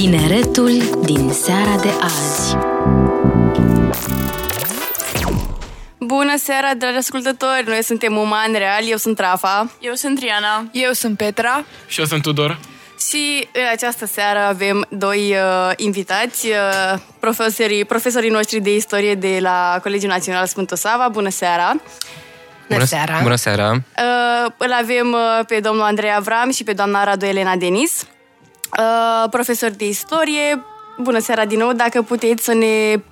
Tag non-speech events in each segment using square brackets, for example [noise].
Tineretul din seara de azi Bună seara, dragi ascultători! Noi suntem Uman Real, eu sunt Rafa. Eu sunt Triana. Eu sunt Petra. Și eu sunt Tudor. Și în această seară avem doi uh, invitați, uh, profesorii, profesorii noștri de istorie de la Colegiul Național Sfântul Sava. Bună seara! Bună seara! Bună seara! Uh, îl avem uh, pe domnul Andrei Avram și pe doamna Radu Elena Denis, uh, profesori de istorie. Bună seara din nou! Dacă puteți să ne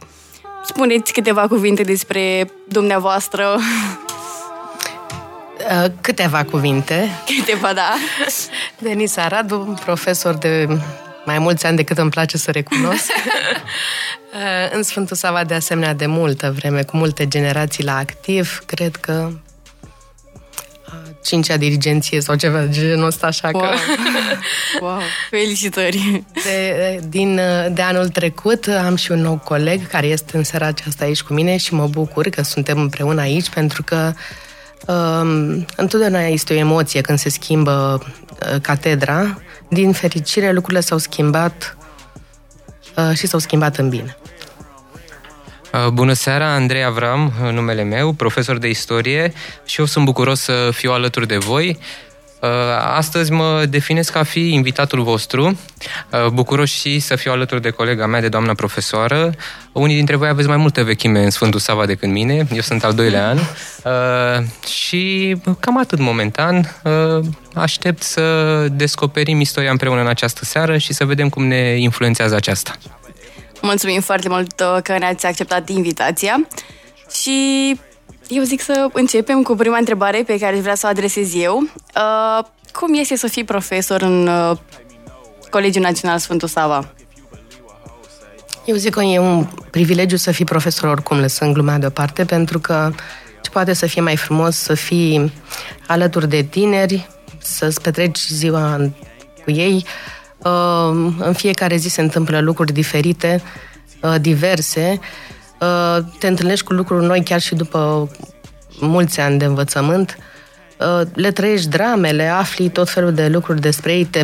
spuneți câteva cuvinte despre dumneavoastră. [laughs] Uh, câteva cuvinte. Câteva, da. [laughs] Denis Aradu, profesor de mai mulți ani decât îmi place să recunosc. [laughs] Uh, în Sfântul Sava, de asemenea, de multă vreme, cu multe generații la activ, cred că cincea dirigenție sau ceva de genul ăsta, așa wow. că... [laughs] wow, felicitări! De, din, de anul trecut am și un nou coleg care este în seara aceasta aici cu mine și mă bucur că suntem împreună aici pentru că um, întotdeauna este o emoție când se schimbă uh, catedra. Din fericire, lucrurile s-au schimbat uh, și s-au schimbat în bine. Uh, bună seara, Andrei Avram, numele meu, profesor de istorie și eu sunt bucuros să fiu alături de voi. Uh, astăzi mă definesc ca fi invitatul vostru, uh, bucuros și să fiu alături de colega mea, de doamna profesoară. Unii dintre voi aveți mai multe vechime în Sfântul Sava decât mine, eu sunt al doilea an și cam atât momentan. Aștept să descoperim istoria împreună în această seară și să vedem cum ne influențează aceasta. Mulțumim foarte mult uh, că ne-ați acceptat invitația și eu zic să începem cu prima întrebare pe care vreau să o adresez eu. Uh, cum este să fii profesor în uh, Colegiul Național Sfântul Sava? Eu zic că e un privilegiu să fii profesor oricum, lăsând glumea deoparte, pentru că ce poate să fie mai frumos să fii alături de tineri, să-ți petreci ziua cu ei, în fiecare zi se întâmplă lucruri diferite, uh, diverse. Uh, te întâlnești cu lucruri noi chiar și după mulți ani de învățământ. Uh, le trăiești dramele, afli tot felul de lucruri despre ei, te,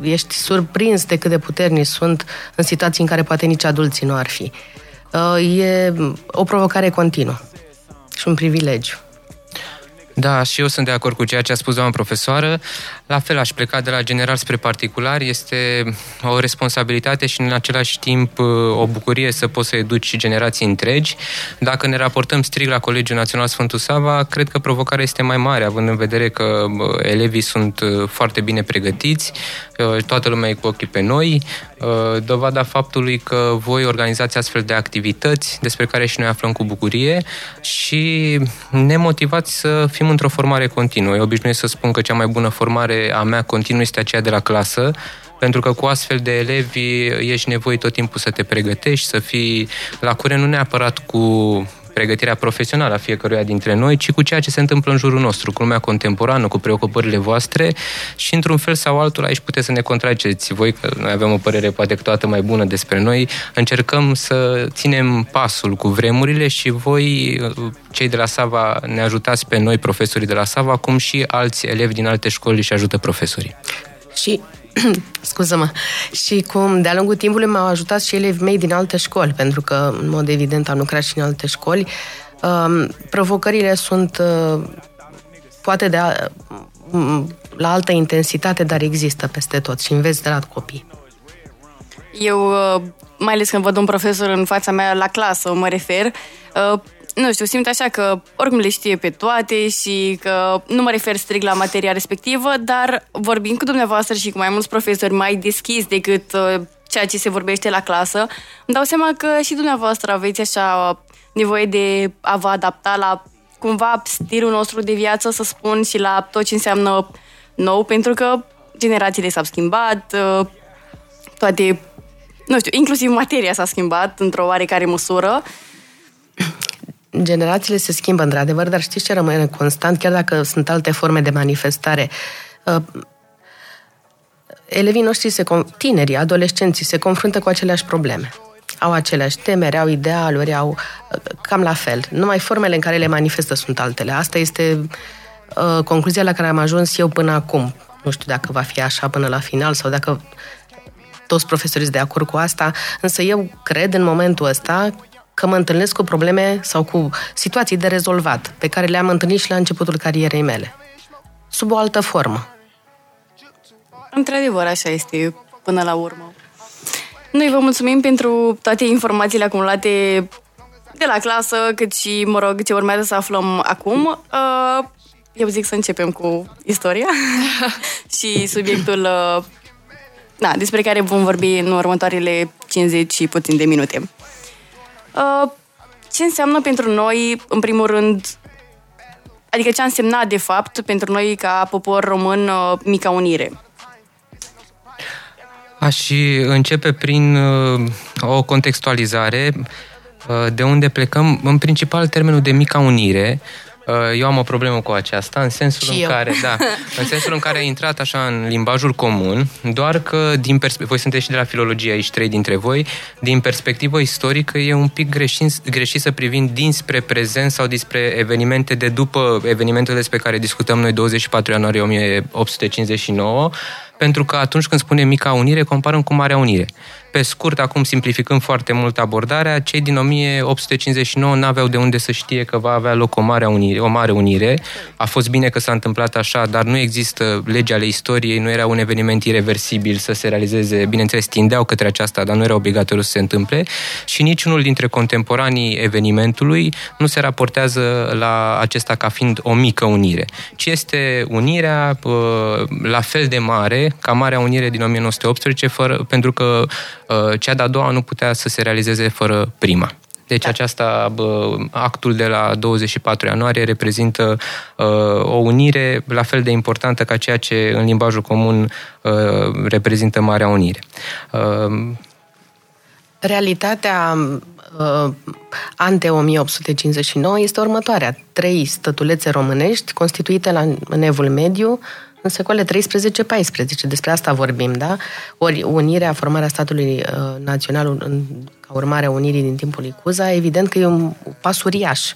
ești surprins de cât de puternici sunt în situații în care poate nici adulții nu ar fi. E o provocare continuă și un privilegiu. Da, și eu sunt de acord cu ceea ce a spus doamna profesoară. La fel, aș pleca de la general spre particular. Este o responsabilitate și în același timp o bucurie să poți să educi generații întregi. Dacă ne raportăm strict la Colegiul Național Sfântul Sava, cred că provocarea este mai mare, având în vedere că elevii sunt foarte bine pregătiți, toată lumea e cu ochii pe noi, dovada faptului că voi organizați astfel de activități despre care și noi aflăm cu bucurie și ne motivați să fim într-o formare continuă. Eu obișnuiesc să spun că cea mai bună formare formare a mea continuă este aceea de la clasă, pentru că cu astfel de elevi ești nevoie tot timpul să te pregătești, să fii la curent nu neapărat cu pregătirea profesională a fiecăruia dintre noi, ci cu ceea ce se întâmplă în jurul nostru, cu lumea contemporană, cu preocupările voastre și într-un fel sau altul aici puteți să ne contraceți voi, că noi avem o părere poate toată mai bună despre noi, încercăm să ținem pasul cu vremurile și voi, cei de la Sava, ne ajutați pe noi, profesorii de la Sava, cum și alți elevi din alte școli și ajută profesorii. Și [clears throat] scuză-mă, și cum de-a lungul timpului m-au ajutat și elevii mei din alte școli, pentru că, în mod evident, am lucrat și în alte școli. Um, provocările sunt uh, poate de a, la altă intensitate, dar există peste tot și înveți de la copii. Eu, uh, mai ales când văd un profesor în fața mea la clasă, mă refer, uh, nu știu, simt așa că oricum le știe pe toate și că nu mă refer strict la materia respectivă, dar vorbind cu dumneavoastră și cu mai mulți profesori mai deschis decât uh, ceea ce se vorbește la clasă, îmi dau seama că și dumneavoastră aveți așa nevoie de a vă adapta la cumva stilul nostru de viață, să spun, și la tot ce înseamnă nou, pentru că generațiile s-au schimbat, uh, toate, nu știu, inclusiv materia s-a schimbat într-o oarecare măsură generațiile se schimbă într-adevăr, dar știți ce rămâne constant, chiar dacă sunt alte forme de manifestare? Uh, elevii noștri, se, tinerii, adolescenții, se confruntă cu aceleași probleme. Au aceleași temeri, au idealuri, au uh, cam la fel. Numai formele în care le manifestă sunt altele. Asta este uh, concluzia la care am ajuns eu până acum. Nu știu dacă va fi așa până la final sau dacă toți profesorii sunt de acord cu asta, însă eu cred în momentul ăsta că mă întâlnesc cu probleme sau cu situații de rezolvat, pe care le-am întâlnit și la începutul carierei mele, sub o altă formă. Într-adevăr, așa este până la urmă. Noi vă mulțumim pentru toate informațiile acumulate de la clasă, cât și, mă rog, ce urmează să aflăm acum. Uh, eu zic să începem cu istoria [laughs] și subiectul uh, na, despre care vom vorbi în următoarele 50 și puțin de minute. Uh, ce înseamnă pentru noi, în primul rând, adică ce a însemnat, de fapt, pentru noi ca popor român, mica unire? Aș începe prin o contextualizare de unde plecăm, în principal, termenul de mica unire, Uh, eu am o problemă cu aceasta, în sensul și în eu. care, da, [laughs] în sensul în care a intrat așa în limbajul comun, doar că din perspe- voi sunteți și de la filologie aici, trei dintre voi, din perspectivă istorică e un pic greșit, greșit să privim dinspre prezent sau dinspre evenimente de după evenimentele despre care discutăm noi 24 ianuarie 1859, pentru că atunci când spunem mica unire, comparăm cu Marea Unire. Pe scurt, acum simplificând foarte mult abordarea, cei din 1859 n-aveau de unde să știe că va avea loc o mare unire. O mare unire. A fost bine că s-a întâmplat așa, dar nu există lege ale istoriei, nu era un eveniment irreversibil să se realizeze. Bineînțeles, tindeau către aceasta, dar nu era obligatoriu să se întâmple și niciunul dintre contemporanii evenimentului nu se raportează la acesta ca fiind o mică unire, ci este unirea la fel de mare ca Marea Unire din 1918, fără, pentru că Uh, cea de-a doua nu putea să se realizeze fără prima. Deci da. aceasta, actul de la 24 ianuarie reprezintă uh, o unire la fel de importantă ca ceea ce în limbajul comun uh, reprezintă Marea Unire. Realitatea ante 1859 este următoarea. Trei stătulețe românești constituite la, în Evul Mediu, în secolele 13-14. Despre asta vorbim, da? Ori unirea, formarea statului uh, național în, ca urmare a unirii din timpul Icuza, evident că e un pas uriaș.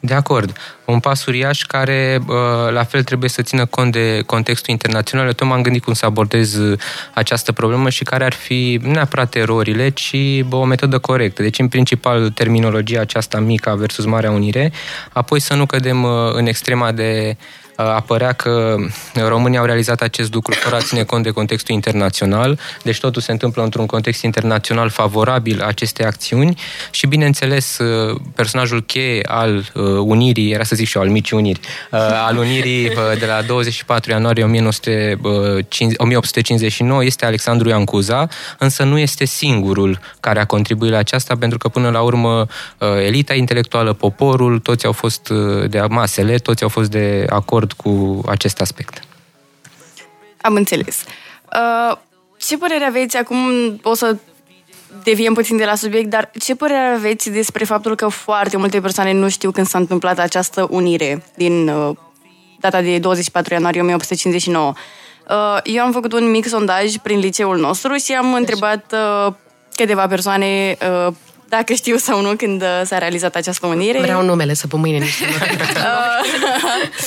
De acord. Un pas uriaș care uh, la fel trebuie să țină cont de contextul internațional. Eu tot m-am gândit cum să abordez uh, această problemă și care ar fi nu neapărat erorile, ci bă, o metodă corectă. Deci, în principal, terminologia aceasta mică versus Marea Unire, apoi să nu cădem uh, în extrema de apărea că România au realizat acest lucru fără a ține cont de contextul internațional, deci totul se întâmplă într-un context internațional favorabil acestei acțiuni și, bineînțeles, personajul cheie al unirii, era să zic și eu, al micii uniri, al unirii de la 24 ianuarie 1859 este Alexandru Iancuza, însă nu este singurul care a contribuit la aceasta, pentru că până la urmă elita intelectuală, poporul, toți au fost de masele, toți au fost de acord cu acest aspect. Am înțeles. Uh, ce părere aveți acum, o să deviem puțin de la subiect, dar ce părere aveți despre faptul că foarte multe persoane nu știu când s-a întâmplat această unire din uh, data de 24 ianuarie 1859? Uh, eu am făcut un mic sondaj prin liceul nostru și am întrebat uh, câteva persoane uh, dacă știu sau nu când uh, s-a realizat această unire. Vreau numele să pun mâine niște [laughs]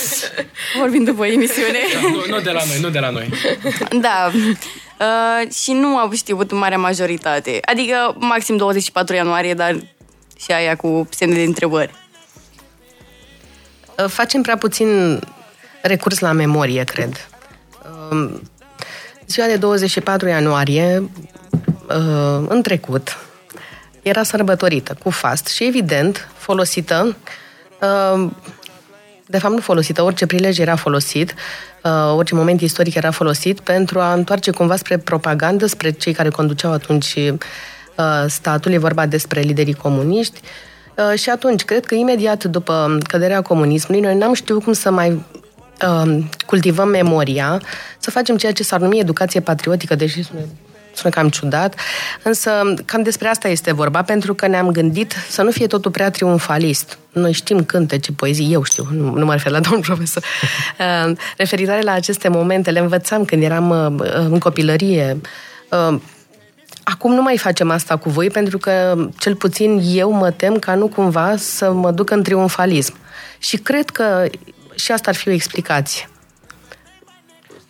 [laughs] Vorbim după emisiune. Da, nu, nu de la noi, nu de la noi. Da. Uh, și nu au știut marea majoritate. Adică maxim 24 ianuarie, dar și aia cu semne de întrebări. Uh, facem prea puțin recurs la memorie, cred. Uh, ziua de 24 ianuarie, uh, în trecut, era sărbătorită cu fast și, evident, folosită uh, de fapt nu folosită, orice prilej era folosit, uh, orice moment istoric era folosit pentru a întoarce cumva spre propagandă, spre cei care conduceau atunci uh, statul, e vorba despre liderii comuniști. Și atunci, cred că imediat după căderea comunismului, noi n-am știut cum să mai cultivăm memoria, să facem ceea ce s-ar numi educație patriotică, deși sună cam ciudat, însă cam despre asta este vorba, pentru că ne-am gândit să nu fie totul prea triumfalist. Noi știm cântece, poezii, eu știu, nu, nu mă refer la domnul profesor. [laughs] Uh, referitoare la aceste momente, le învățam când eram uh, în copilărie. Uh, acum nu mai facem asta cu voi, pentru că cel puțin eu mă tem ca nu cumva să mă duc în triumfalism. Și cred că și asta ar fi o explicație.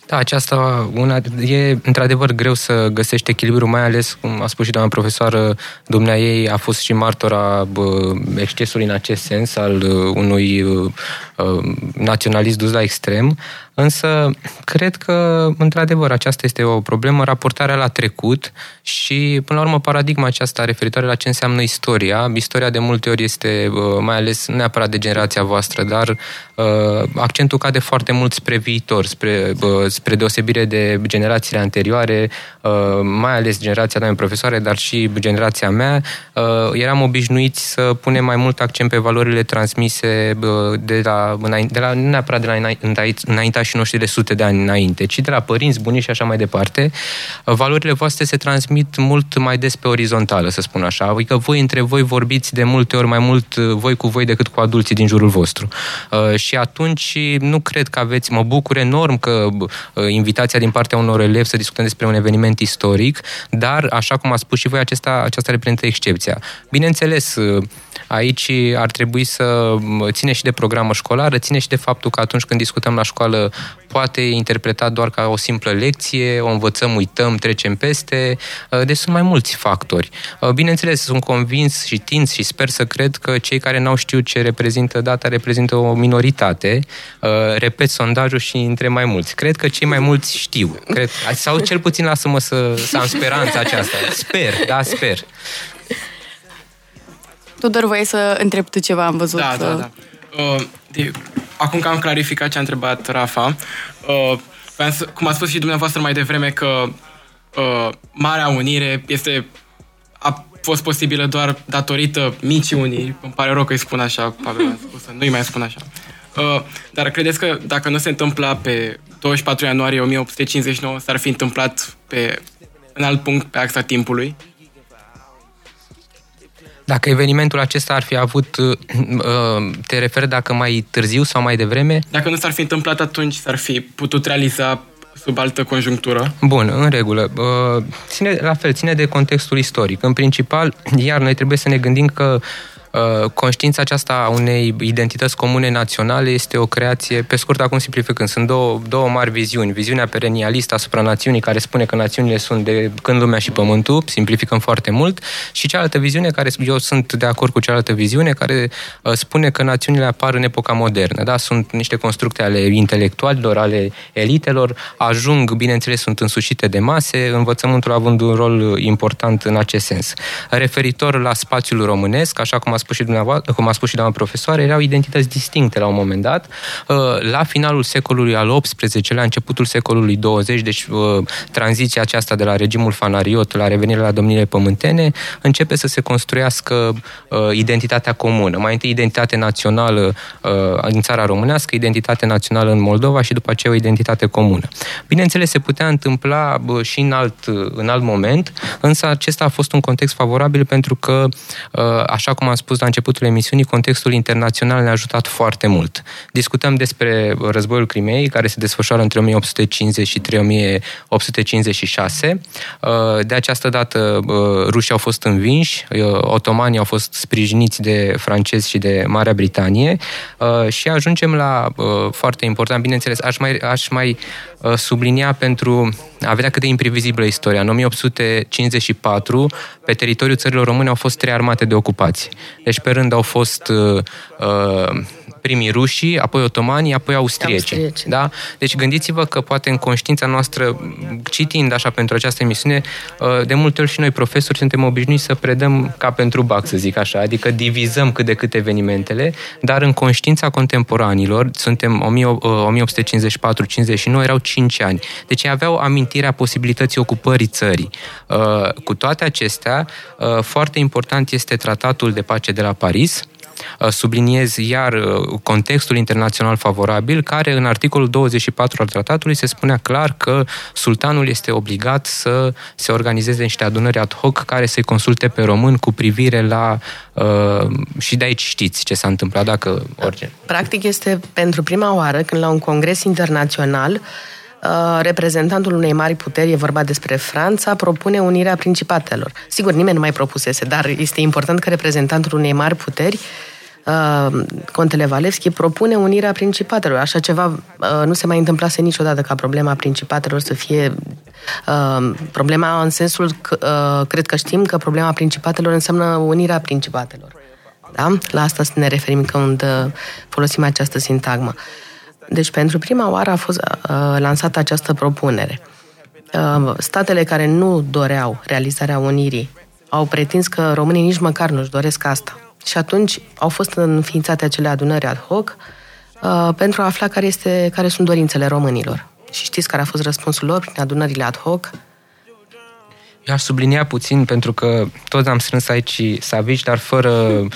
Da, aceasta una, e într-adevăr greu să găsești echilibru, mai ales, cum a spus și doamna profesoară, dumnea ei a fost și martora excesului în acest sens al uh, unui uh, uh, naționalist dus la extrem. Însă, cred că, într-adevăr, aceasta este o problemă, raportarea la trecut și, până la urmă, paradigma aceasta referitoare la ce înseamnă istoria. Istoria de multe ori este, mai ales, neapărat de generația voastră, dar accentul cade foarte mult spre viitor, spre, spre deosebire de generațiile anterioare, mai ales generația doamnei profesoare, dar și generația mea, eram obișnuiți să punem mai mult accent pe valorile transmise de la, de la nu neapărat de la înaintea și noștri de sute de ani înainte, ci de la părinți, bunici și așa mai departe, valorile voastre se transmit mult mai des pe orizontală, să spun așa. Adică voi între voi vorbiți de multe ori mai mult voi cu voi decât cu adulții din jurul vostru. Uh, și atunci nu cred că aveți, mă bucur enorm că uh, invitația din partea unor elevi să discutăm despre un eveniment istoric, dar, așa cum a spus și voi, acesta, aceasta reprezintă excepția. Bineînțeles, uh, aici ar trebui să ține și de programă școlară, ține și de faptul că atunci când discutăm la școală poate interpreta doar ca o simplă lecție, o învățăm, uităm, trecem peste. Uh, deci sunt mai mulți factori. Uh, bineînțeles, sunt convins și tind și sper să cred că cei care n-au știut ce reprezintă data reprezintă o minoritate. Uh, repet sondajul și între mai mulți. Cred că cei mai mulți știu. Cred, sau cel puțin lasă-mă să, să am speranța aceasta. Sper, da, sper. Tudor, voi să întreb tu ceva, am văzut. Da, da, da. Uh, de, acum că am clarificat ce a întrebat Rafa, uh, cum a spus și dumneavoastră mai devreme că uh, Marea Unire este a fost posibilă doar datorită micii uniri. Îmi pare rău că îi spun așa, Pavel a spus, nu-i mai spun așa. Uh, dar credeți că dacă nu se întâmpla pe 24 ianuarie 1859, s-ar fi întâmplat pe în alt punct pe axa timpului? Dacă evenimentul acesta ar fi avut, uh, uh, te referi dacă mai târziu sau mai devreme? Dacă nu s-ar fi întâmplat atunci, s-ar fi putut realiza sub altă conjunctură? Bun, în regulă. Uh, ține, la fel, ține de contextul istoric. În principal, iar noi trebuie să ne gândim că Uh, conștiința aceasta a unei identități comune naționale este o creație, pe scurt, acum simplificând, sunt două, două mari viziuni. Viziunea perenialistă asupra națiunii, care spune că națiunile sunt de când lumea și pământul, simplificăm foarte mult, și cealaltă viziune, care eu sunt de acord cu cealaltă viziune, care uh, spune că națiunile apar în epoca modernă. Da? Sunt niște constructe ale intelectualilor, ale elitelor, ajung, bineînțeles, sunt însușite de mase, învățământul având un rol important în acest sens. Referitor la spațiul românesc, așa cum a spus și dumneavoastră, cum a spus și doamna profesoară, erau identități distincte la un moment dat. Uh, la finalul secolului al XVIII-lea, începutul secolului 20, deci uh, tranziția aceasta de la regimul fanariot la revenirea la domnile pământene, începe să se construiască uh, identitatea comună. Mai întâi identitate națională în țara românească, identitate națională în Moldova și după aceea o identitate comună. Bineînțeles, se putea întâmpla și în alt, în alt moment, însă acesta a fost un context favorabil pentru că, așa cum am spus spus la începutul emisiunii, contextul internațional ne-a ajutat foarte mult. Discutăm despre războiul Crimei, care se desfășoară între 1850 și 1856. Uh, de această dată, uh, rușii au fost învinși, uh, otomanii au fost sprijiniți de francezi și de Marea Britanie și ajungem la, foarte important, bineînțeles, aș mai, aș mai sublinia pentru a vedea cât de imprevizibilă istoria. În 1854, pe teritoriul țărilor române au fost trei armate de ocupație. Deci pe rând au fost uh, uh, primii rușii, apoi otomanii, apoi austrieci. austrieci. Da? Deci gândiți-vă că poate în conștiința noastră, citind așa pentru această emisiune, uh, de multe ori și noi profesori suntem obișnuiți să predăm ca pentru bac, să zic așa, adică divizăm cât de cât evenimentele, dar în conștiința contemporanilor, suntem 1854-59, uh, erau 5 ani. Deci ei aveau amintirea posibilității ocupării țării. Uh, cu toate acestea, foarte important este tratatul de pace de la Paris, Uh, subliniez iar uh, contextul internațional favorabil, care în articolul 24 al tratatului se spunea clar că sultanul este obligat să se organizeze niște adunări ad hoc care să-i consulte pe român cu privire la uh, și de aici știți ce s-a întâmplat dacă orice. Practic este pentru prima oară când la un congres internațional reprezentantul unei mari puteri, e vorba despre Franța, propune unirea principatelor. Sigur, nimeni nu mai propusese, dar este important că reprezentantul unei mari puteri uh, Contele Valevski propune unirea principatelor. Așa ceva uh, nu se mai întâmplase niciodată ca problema principatelor să fie uh, problema în sensul că uh, cred că știm că problema principatelor înseamnă unirea principatelor. Da? La asta să ne referim când uh, folosim această sintagmă. Deci, pentru prima oară a fost uh, lansată această propunere. Uh, statele care nu doreau realizarea unirii au pretins că românii nici măcar nu-și doresc asta. Și atunci au fost înființate acele adunări ad hoc uh, pentru a afla care, este, care sunt dorințele românilor. Și știți care a fost răspunsul lor prin adunările ad hoc? Eu aș sublinia puțin, pentru că toți am strâns aici Savici, dar fără [laughs] uh,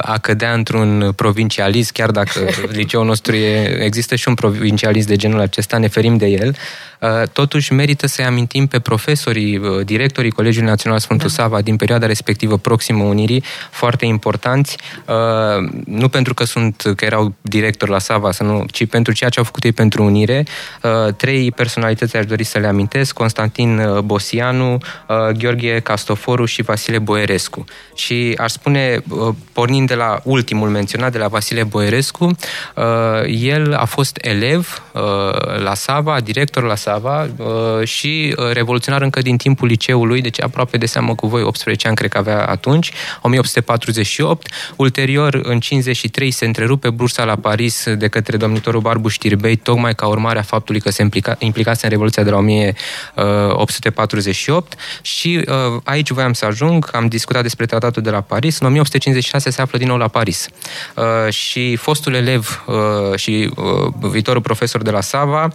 a cădea într-un provincialism, chiar dacă [laughs] liceul nostru e, există și un provincialism de genul acesta, ne ferim de el. Uh, totuși merită să-i amintim pe profesorii, uh, directorii Colegiului Național Sfântul da. Sava din perioada respectivă proximă Unirii, foarte importanți, uh, nu pentru că sunt că erau directori la Sava, să nu, ci pentru ceea ce au făcut ei pentru Unire. Trei personalități aș dori să le amintesc, Constantin Bosianu, Gheorghe Castoforu și Vasile Boierescu. Și aș spune, pornind de la ultimul menționat, de la Vasile Boierescu, el a fost elev la Sava, director la Sava, Sava uh, și uh, revoluționar încă din timpul liceului, deci aproape de seamă cu voi, 18 ani cred că avea atunci, 1848. Ulterior, în 53, se întrerupe bursa la Paris de către domnitorul Barbu Știrbei, tocmai ca urmare a faptului că se implica, implicase în Revoluția de la 1848 și uh, aici voiam să ajung, am discutat despre tratatul de la Paris, în 1856 se află din nou la Paris și fostul elev și viitorul profesor de la Sava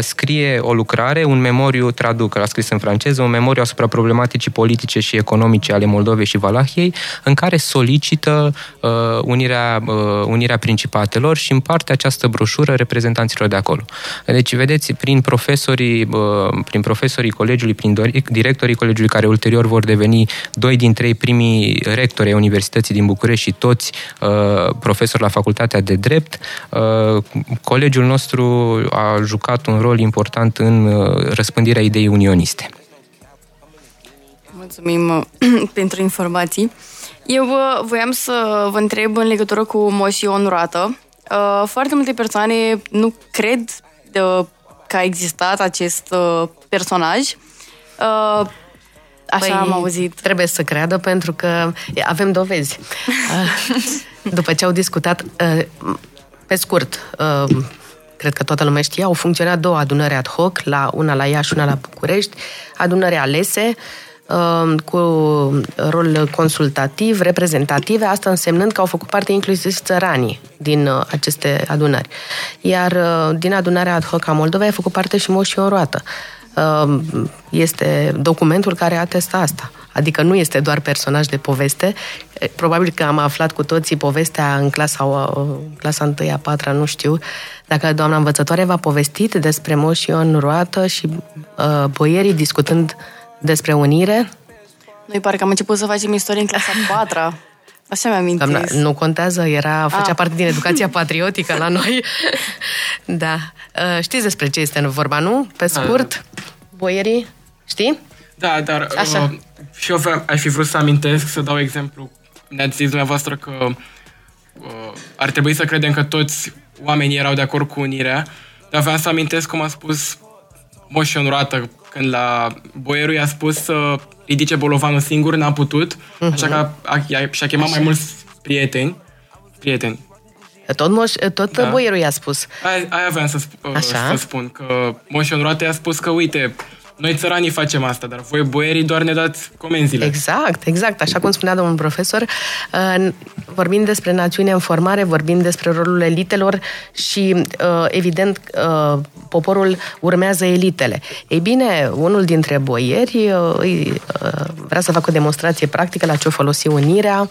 scrie o lucrare, un memoriu, traduc, l-a scris în franceză, un memoriu asupra problematicii politice și economice ale Moldovei și Valahiei, în care solicită uh, unirea, uh, unirea principatelor și împarte această broșură reprezentanților de acolo. Deci, vedeți, prin profesorii, uh, prin profesorii colegiului, prin directorii colegiului, care ulterior vor deveni doi din trei primii rectori ai Universității din București și toți uh, profesori la Facultatea de Drept, uh, colegiul nostru a jucat un rol important în uh, răspândirea ideii unioniste. Mulțumim uh, [clears throat] pentru informații. Eu uh, voiam să vă întreb în legătură cu Moșii Onorată. Foarte multe persoane nu cred că a existat acest personaj. Așa păi, am auzit. Trebuie să creadă pentru că avem dovezi. [laughs] După ce au discutat, pe scurt, cred că toată lumea știa, au funcționat două adunări ad hoc, la, una la Iași și una la București, adunări alese, uh, cu rol consultativ, reprezentative, asta însemnând că au făcut parte inclusiv țăranii din uh, aceste adunări. Iar uh, din adunarea ad hoc a Moldovei a făcut parte și Moș în Roată. Este documentul care atestă asta. Adică nu este doar personaj de poveste. Probabil că am aflat cu toții povestea în clasa, clasa 1 a 4 nu știu, dacă doamna învățătoare v-a povestit despre Moș Ion Roată și uh, boierii discutând despre unire? Noi pare că am început să facem istorie în clasa 4 [laughs] Așa mi-am Doamna, nu contează, era, făcea ah. parte din educația patriotică la noi. [laughs] da. Uh, știți despre ce este vorba, nu? Pe da, scurt, da. boierii, știi? Da, dar Așa. Uh, și eu aș fi vrut să amintesc, să dau exemplu. Ne-ați zis dumneavoastră că uh, ar trebui să credem că toți oamenii erau de acord cu unirea, dar vreau să amintesc cum a spus Moș Onorată când la boierul i-a spus să ridice bolovanul singur, n-a putut, uh-huh. așa că a, a, și-a chemat așa. mai mulți prieteni. Prieteni. Tot, moș, tot da. boierul i-a spus. Aia, aia vreau să, sp- să spun, că Moș Onorată i-a spus că, uite, noi țăranii facem asta, dar voi boierii doar ne dați comenzile. Exact, exact. Așa cum spunea domnul profesor, uh, vorbim despre națiune în formare, vorbim despre rolul elitelor și, uh, evident, uh, poporul urmează elitele. Ei bine, unul dintre boieri vrea să facă o demonstrație practică la ce o folosi unirea,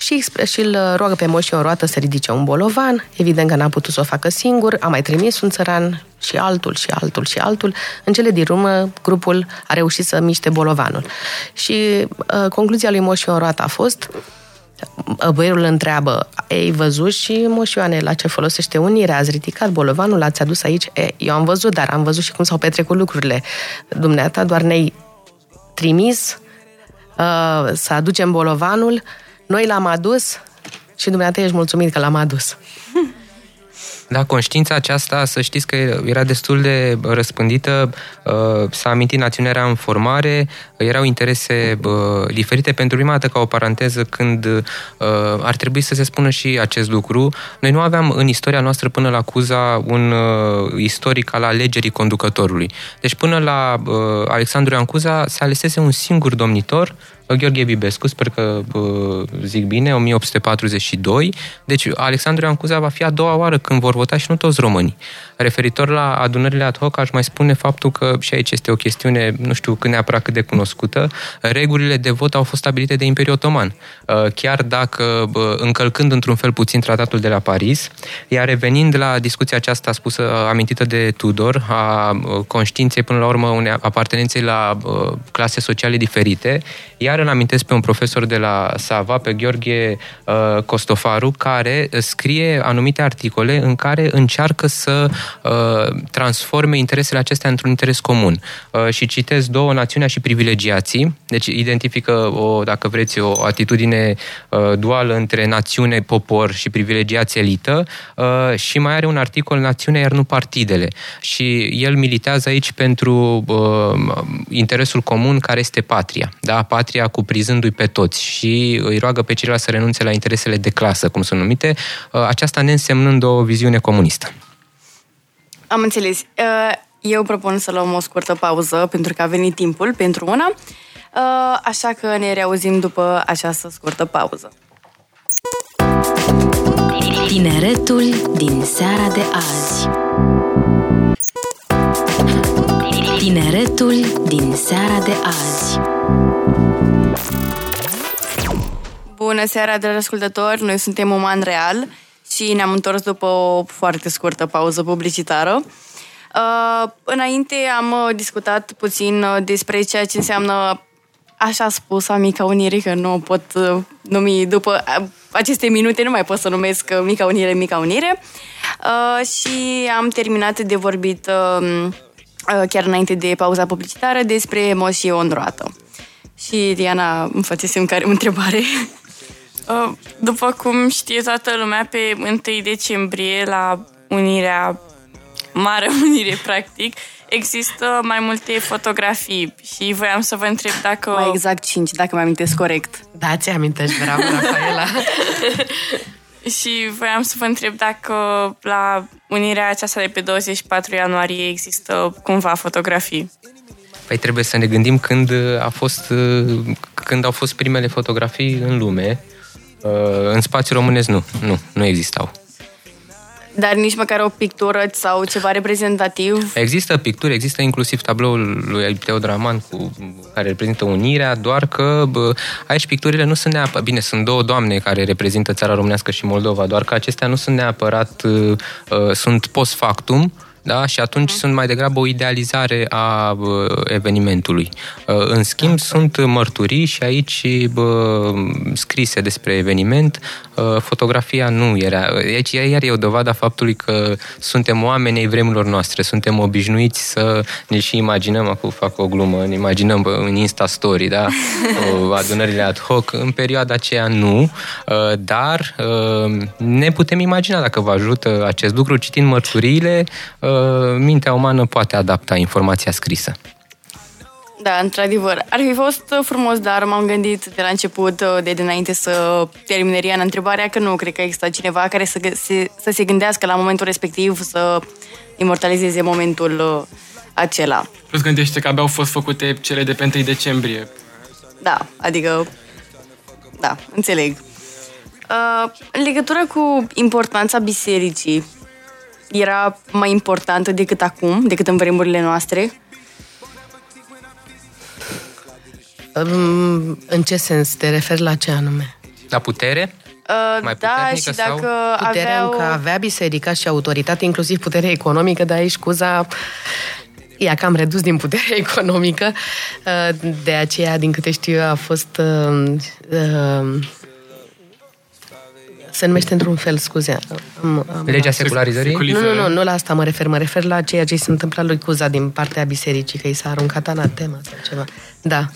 și, și îl roagă pe moșii o roată să ridice un bolovan. Evident că n-a putut să o facă singur, a mai trimis un țăran și altul și altul și altul. În cele din urmă, grupul a reușit să miște bolovanul. Și uh, concluzia lui Moș roată a fost uh, Băierul întreabă, ei văzut și moșioane la ce folosește unirea? Ați ridicat bolovanul, l-ați adus aici? E, eu am văzut, dar am văzut și cum s-au petrecut lucrurile. Dumneata doar ne-ai trimis uh, să aducem bolovanul noi l-am adus și dumneavoastră ești mulțumit că l-am adus. [laughs] Da, conștiința aceasta, să știți că era destul de răspândită, uh, s-a amintit națiunea era în formare, erau interese uh, diferite. Pentru prima dată, ca o paranteză, când uh, ar trebui să se spună și acest lucru, noi nu aveam în istoria noastră până la Cuza un istoric al alegerii conducătorului. Deci până la Alexandru Ioan Cuza se alesese un singur domnitor, Gheorghe Bibescu, sper că zic bine, 1842. Deci Alexandru Ioan Cuza va fi a doua oară când vor vota și nu toți românii. Referitor la adunările ad hoc, aș mai spune faptul că și aici este o chestiune, nu știu cât neapărat cât de cunoscută, regulile de vot au fost stabilite de Imperiul Otoman. Uh, chiar dacă încălcând într-un fel puțin tratatul de la Paris, iar revenind la discuția aceasta spusă, uh, amintită de Tudor, a uh, conștiinței până la urmă unei apartenenței la clase sociale diferite, iar îl amintesc pe un profesor de la Sava, pe Gheorghe Costofaru, care scrie anumite articole în care încearcă să uh, transforme interesele acestea într-un interes comun. Uh, și citez două, națiunea și privilegiații, deci identifică, o, dacă vreți, o atitudine uh, duală între națiune, popor și privilegiație elită uh, și mai are un articol națiunea, iar nu partidele. Și el militează aici pentru uh, interesul comun care este patria. Da? Patria cuprizându-i pe toți și îi roagă pe ceilalți să renunțe la interesele de clasă, cum sunt numite, uh, aceasta neînsemnând o viziune comunistă. Am înțeles. Uh, eu propun să luăm o scurtă pauză pentru că a venit timpul pentru una, uh, așa că ne reauzim după această scurtă pauză. Tineretul din seara de azi Tineretul din seara de azi Bună seara, dragi ascultători! Noi suntem Uman Real și ne-am întors după o foarte scurtă pauză publicitară. Uh, înainte am uh, discutat puțin uh, despre ceea ce înseamnă așa spus Mica Unire, că nu pot uh, numi după uh, aceste minute, nu mai pot să numesc uh, Mica Unire, Mica Unire. Uh, și am terminat de vorbit uh, uh, chiar înainte de pauza publicitară despre emoție ondroată. Și Diana îmi făcese care întrebare. [laughs] Uh, după cum știe toată lumea, pe 1 decembrie, la Unirea, Mare [laughs] Unire, practic, există mai multe fotografii și voiam să vă întreb dacă... Mai exact 5, dacă mă amintesc corect. Da, ți amintești, bravo, [laughs] Rafaela. și voiam să vă întreb dacă la unirea aceasta de pe 24 ianuarie există cumva fotografii. Păi trebuie să ne gândim când a fost când au fost primele fotografii în lume Uh, în spațiu românesc nu, nu, nu existau. Dar nici măcar o pictură sau ceva reprezentativ? Există picturi, există inclusiv tabloul lui Teodraman cu, care reprezintă unirea, doar că bă, aici picturile nu sunt neapărat... Bine, sunt două doamne care reprezintă țara românească și Moldova, doar că acestea nu sunt neapărat... Uh, uh sunt post factum, uh, da? și atunci mm. sunt mai degrabă o idealizare a uh, evenimentului. Uh, în schimb, da. sunt mărturii și aici bă, scrise despre eveniment. Uh, fotografia nu era. Aici iar e o dovadă a faptului că suntem oameni ai vremurilor noastre, suntem obișnuiți să ne și imaginăm, acum fac o glumă, ne imaginăm în Insta Story, da? [laughs] adunările ad hoc. În perioada aceea nu, dar ne putem imagina dacă vă ajută acest lucru citind mărturiile mintea umană poate adapta informația scrisă. Da, într-adevăr. Ar fi fost frumos, dar m-am gândit de la început, de dinainte să termine Riana întrebarea, că nu cred că există cineva care să se, să se gândească la momentul respectiv să imortalizeze momentul uh, acela. Plus gândește că abia au fost făcute cele de pe 1 decembrie. Da, adică... Da, înțeleg. Uh, în legătură cu importanța bisericii, era mai importantă decât acum, decât în vremurile noastre? În ce sens? Te referi la ce anume? La putere? Uh, mai da, și dacă sau? Puterea avea încă avea biserica și autoritate, inclusiv puterea economică, dar aici scuza ea cam redus din puterea [laughs] economică. Uh, de aceea, din câte știu eu, a fost uh, uh, se numește într-un fel, scuze. Am, am Legea secularizării? Nu, nu, nu, nu la asta mă refer. Mă refer la ceea ce se întâmplă lui Cuza din partea bisericii, că i s-a aruncat anatema sau ceva. Da.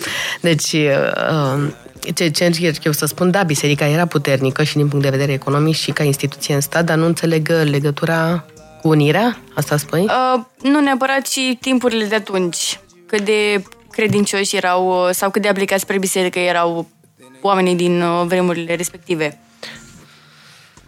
Deci, uh, ce, ce încerc eu să spun, da, biserica era puternică și din punct de vedere economic și ca instituție în stat, dar nu înțeleg legătura cu unirea? Asta spui? Uh, nu neapărat, și timpurile de atunci. Cât de credincioși erau sau cât de aplicați spre biserică erau oamenii din uh, vremurile respective.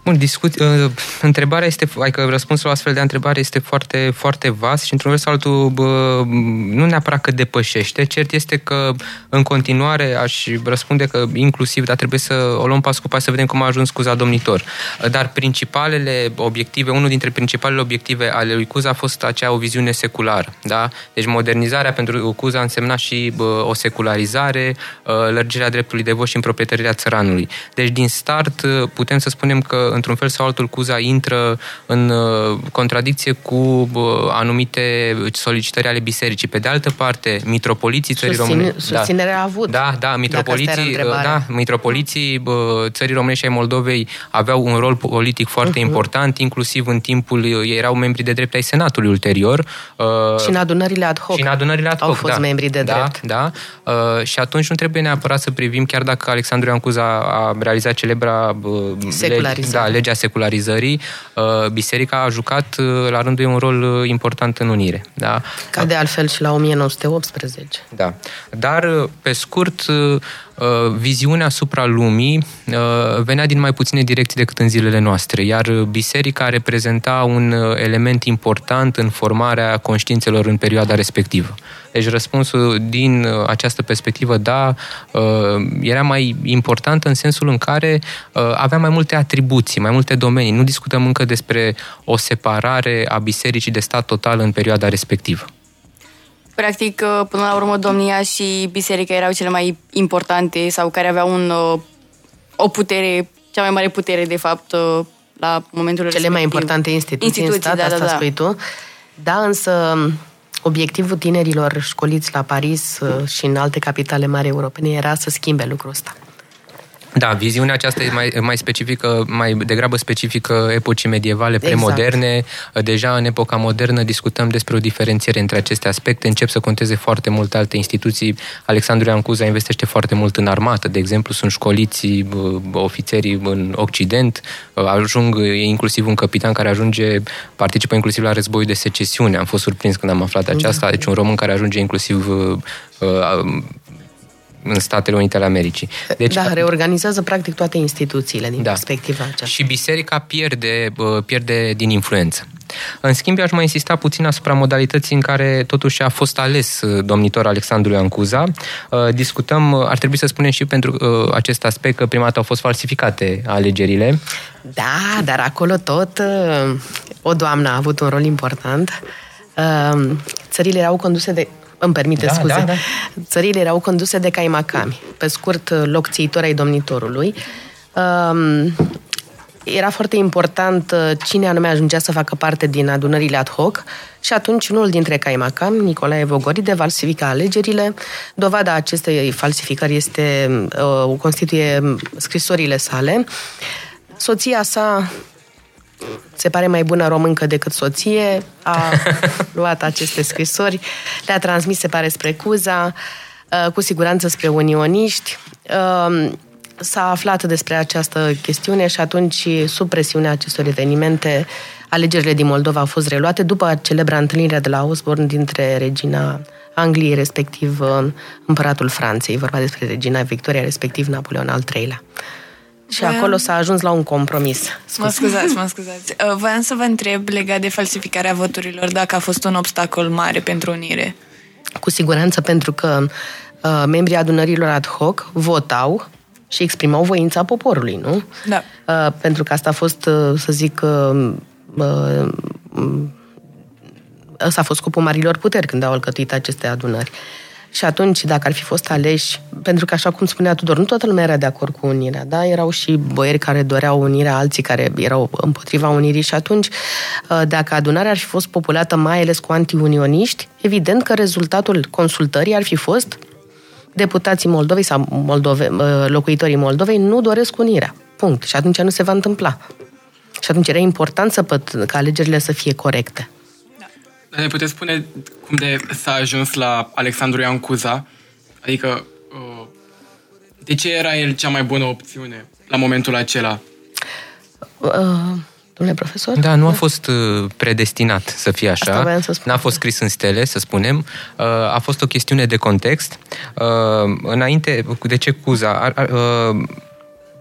Bun, discut, uh, întrebarea este, adică răspunsul la astfel de întrebare este foarte, foarte vast și într-un fel sau altul bă, nu neapărat că depășește, cert este că în continuare aș răspunde că inclusiv, dar trebuie să o luăm pas cu pas să vedem cum a ajuns Cuza domnitor. Dar principalele obiective, unul dintre principalele obiective ale lui Cuza a fost acea o viziune seculară, da? Deci modernizarea pentru Cuza însemna și bă, o secularizare, uh, lărgirea dreptului de vot și împroprietărirea țăranului. Deci din start putem să spunem că într-un fel sau altul, Cuza intră în uh, contradicție cu uh, anumite solicitări ale bisericii. Pe de altă parte, mitropoliții țării Susține, române... Susținerea da, a avut. Da, da, mitropoliții, da, mitropoliții țării românești și ai Moldovei aveau un rol politic foarte uh-huh. important, inclusiv în timpul, ei erau membri de drept ai Senatului ulterior. Și în adunările ad hoc. Și în adunările ad hoc, Au fost da, membri de da, drept. Da, da. Și atunci nu trebuie neapărat să privim, chiar dacă Alexandru Ioan Cuza a realizat celebra lege, da, legea secularizării, uh, biserica a jucat uh, la rândul ei un rol uh, important în unire. Da? Ca de altfel și la 1918. Da. Dar, pe scurt, Uh, viziunea asupra lumii uh, venea din mai puține direcții decât în zilele noastre, iar biserica reprezenta un uh, element important în formarea conștiințelor în perioada respectivă. Deci răspunsul din această perspectivă, da, era mai important în sensul în care avea mai multe atribuții, mai multe domenii. Nu discutăm încă despre o separare a bisericii de stat total în perioada respectivă. Practic, uh, până la urmă, domnia și biserica erau cele mai importante sau care aveau un, uh, o putere, cea mai mare putere, de fapt, uh, la momentul Cele respectiv. mai importante instituții, instituții în stat, da, asta da, da. spui tu. Da, însă obiectivul tinerilor școliți la Paris și în alte capitale mari europene era să schimbe lucrul ăsta. Da, viziunea aceasta e mai, mai specifică, mai degrabă specifică epocii medievale, exact. premoderne. Exact. Deja în epoca modernă discutăm despre o diferențiere între aceste aspecte. Încep să conteze foarte multe alte instituții. Alexandru Ioan Cuza investește foarte mult în armată. De exemplu, sunt școliți ofițerii în Occident. Ajung inclusiv un capitan care ajunge, participă inclusiv la războiul de secesiune. Am fost surprins când am aflat aceasta. Da. Deci un român care ajunge inclusiv în Statele Unite ale Americii. Deci, da, reorganizează practic toate instituțiile din da. perspectiva aceasta. Și biserica pierde, pierde din influență. În schimb, aș mai insista puțin asupra modalității în care totuși a fost ales uh, domnitor Alexandru Ioan Cuza. Uh, discutăm, uh, ar trebui să spunem și pentru acest aspect că prima dată au fost falsificate alegerile. Da, dar acolo tot o doamnă a avut un rol important. Țările erau conduse de îmi permite da, scuze, da, da. țările erau conduse de caimacami, pe scurt, loc țiitor ai domnitorului. Um, era foarte important uh, cine anume ajungea să facă parte din adunările ad hoc și atunci unul dintre caimacam, Nicolae Vogoride, falsifica alegerile. Dovada acestei falsificări este, uh, constituie scrisorile sale. Soția sa se pare mai bună româncă decât soție, a [laughs] luat aceste scrisori, le-a transmis, se pare, spre Cuza, uh, cu siguranță spre unioniști. Uh, s-a aflat despre această chestiune și atunci, sub presiunea acestor evenimente, alegerile din Moldova au fost reluate după celebra întâlnire de la Osborne dintre regina Angliei, respectiv uh, împăratul Franței, vorba despre regina Victoria, respectiv Napoleon al III-lea. Și Voiam... acolo s-a ajuns la un compromis. Scuze. Mă scuzați, mă [laughs] scuzați. Uh, voiam să vă întreb legat de falsificarea voturilor, dacă a fost un obstacol mare pentru unire. Cu siguranță, pentru că uh, membrii adunărilor ad hoc votau și exprimau voința poporului, nu? Da. Uh, pentru că asta a fost, uh, să zic, uh, uh, ăsta a fost scopul marilor puteri când au alcătuit aceste adunări. Uh, și atunci, dacă ar fi fost aleși, pentru că, așa cum spunea Tudor, nu toată lumea era de acord cu unirea, da? Erau și boieri care doreau unirea, alții care erau împotriva unirii și atunci, uh, dacă adunarea ar fi fost populată mai ales cu antiunioniști, evident că rezultatul consultării ar fi fost deputații Moldovei sau Moldove, uh, locuitorii Moldovei nu doresc unirea. Punct. Și atunci nu se va întâmpla. Și atunci era important să păt, ca alegerile să fie corecte. Ne puteți spune cum de s-a ajuns la Alexandru Ioan Cuza? Adică, uh, de ce era el cea mai bună opțiune la momentul acela? Uh, domnule profesor? Da, nu a fost uh, predestinat să fie așa. Să N-a fost scris în stele, să spunem. Uh, a fost o chestiune de context. Uh, înainte, de ce Cuza?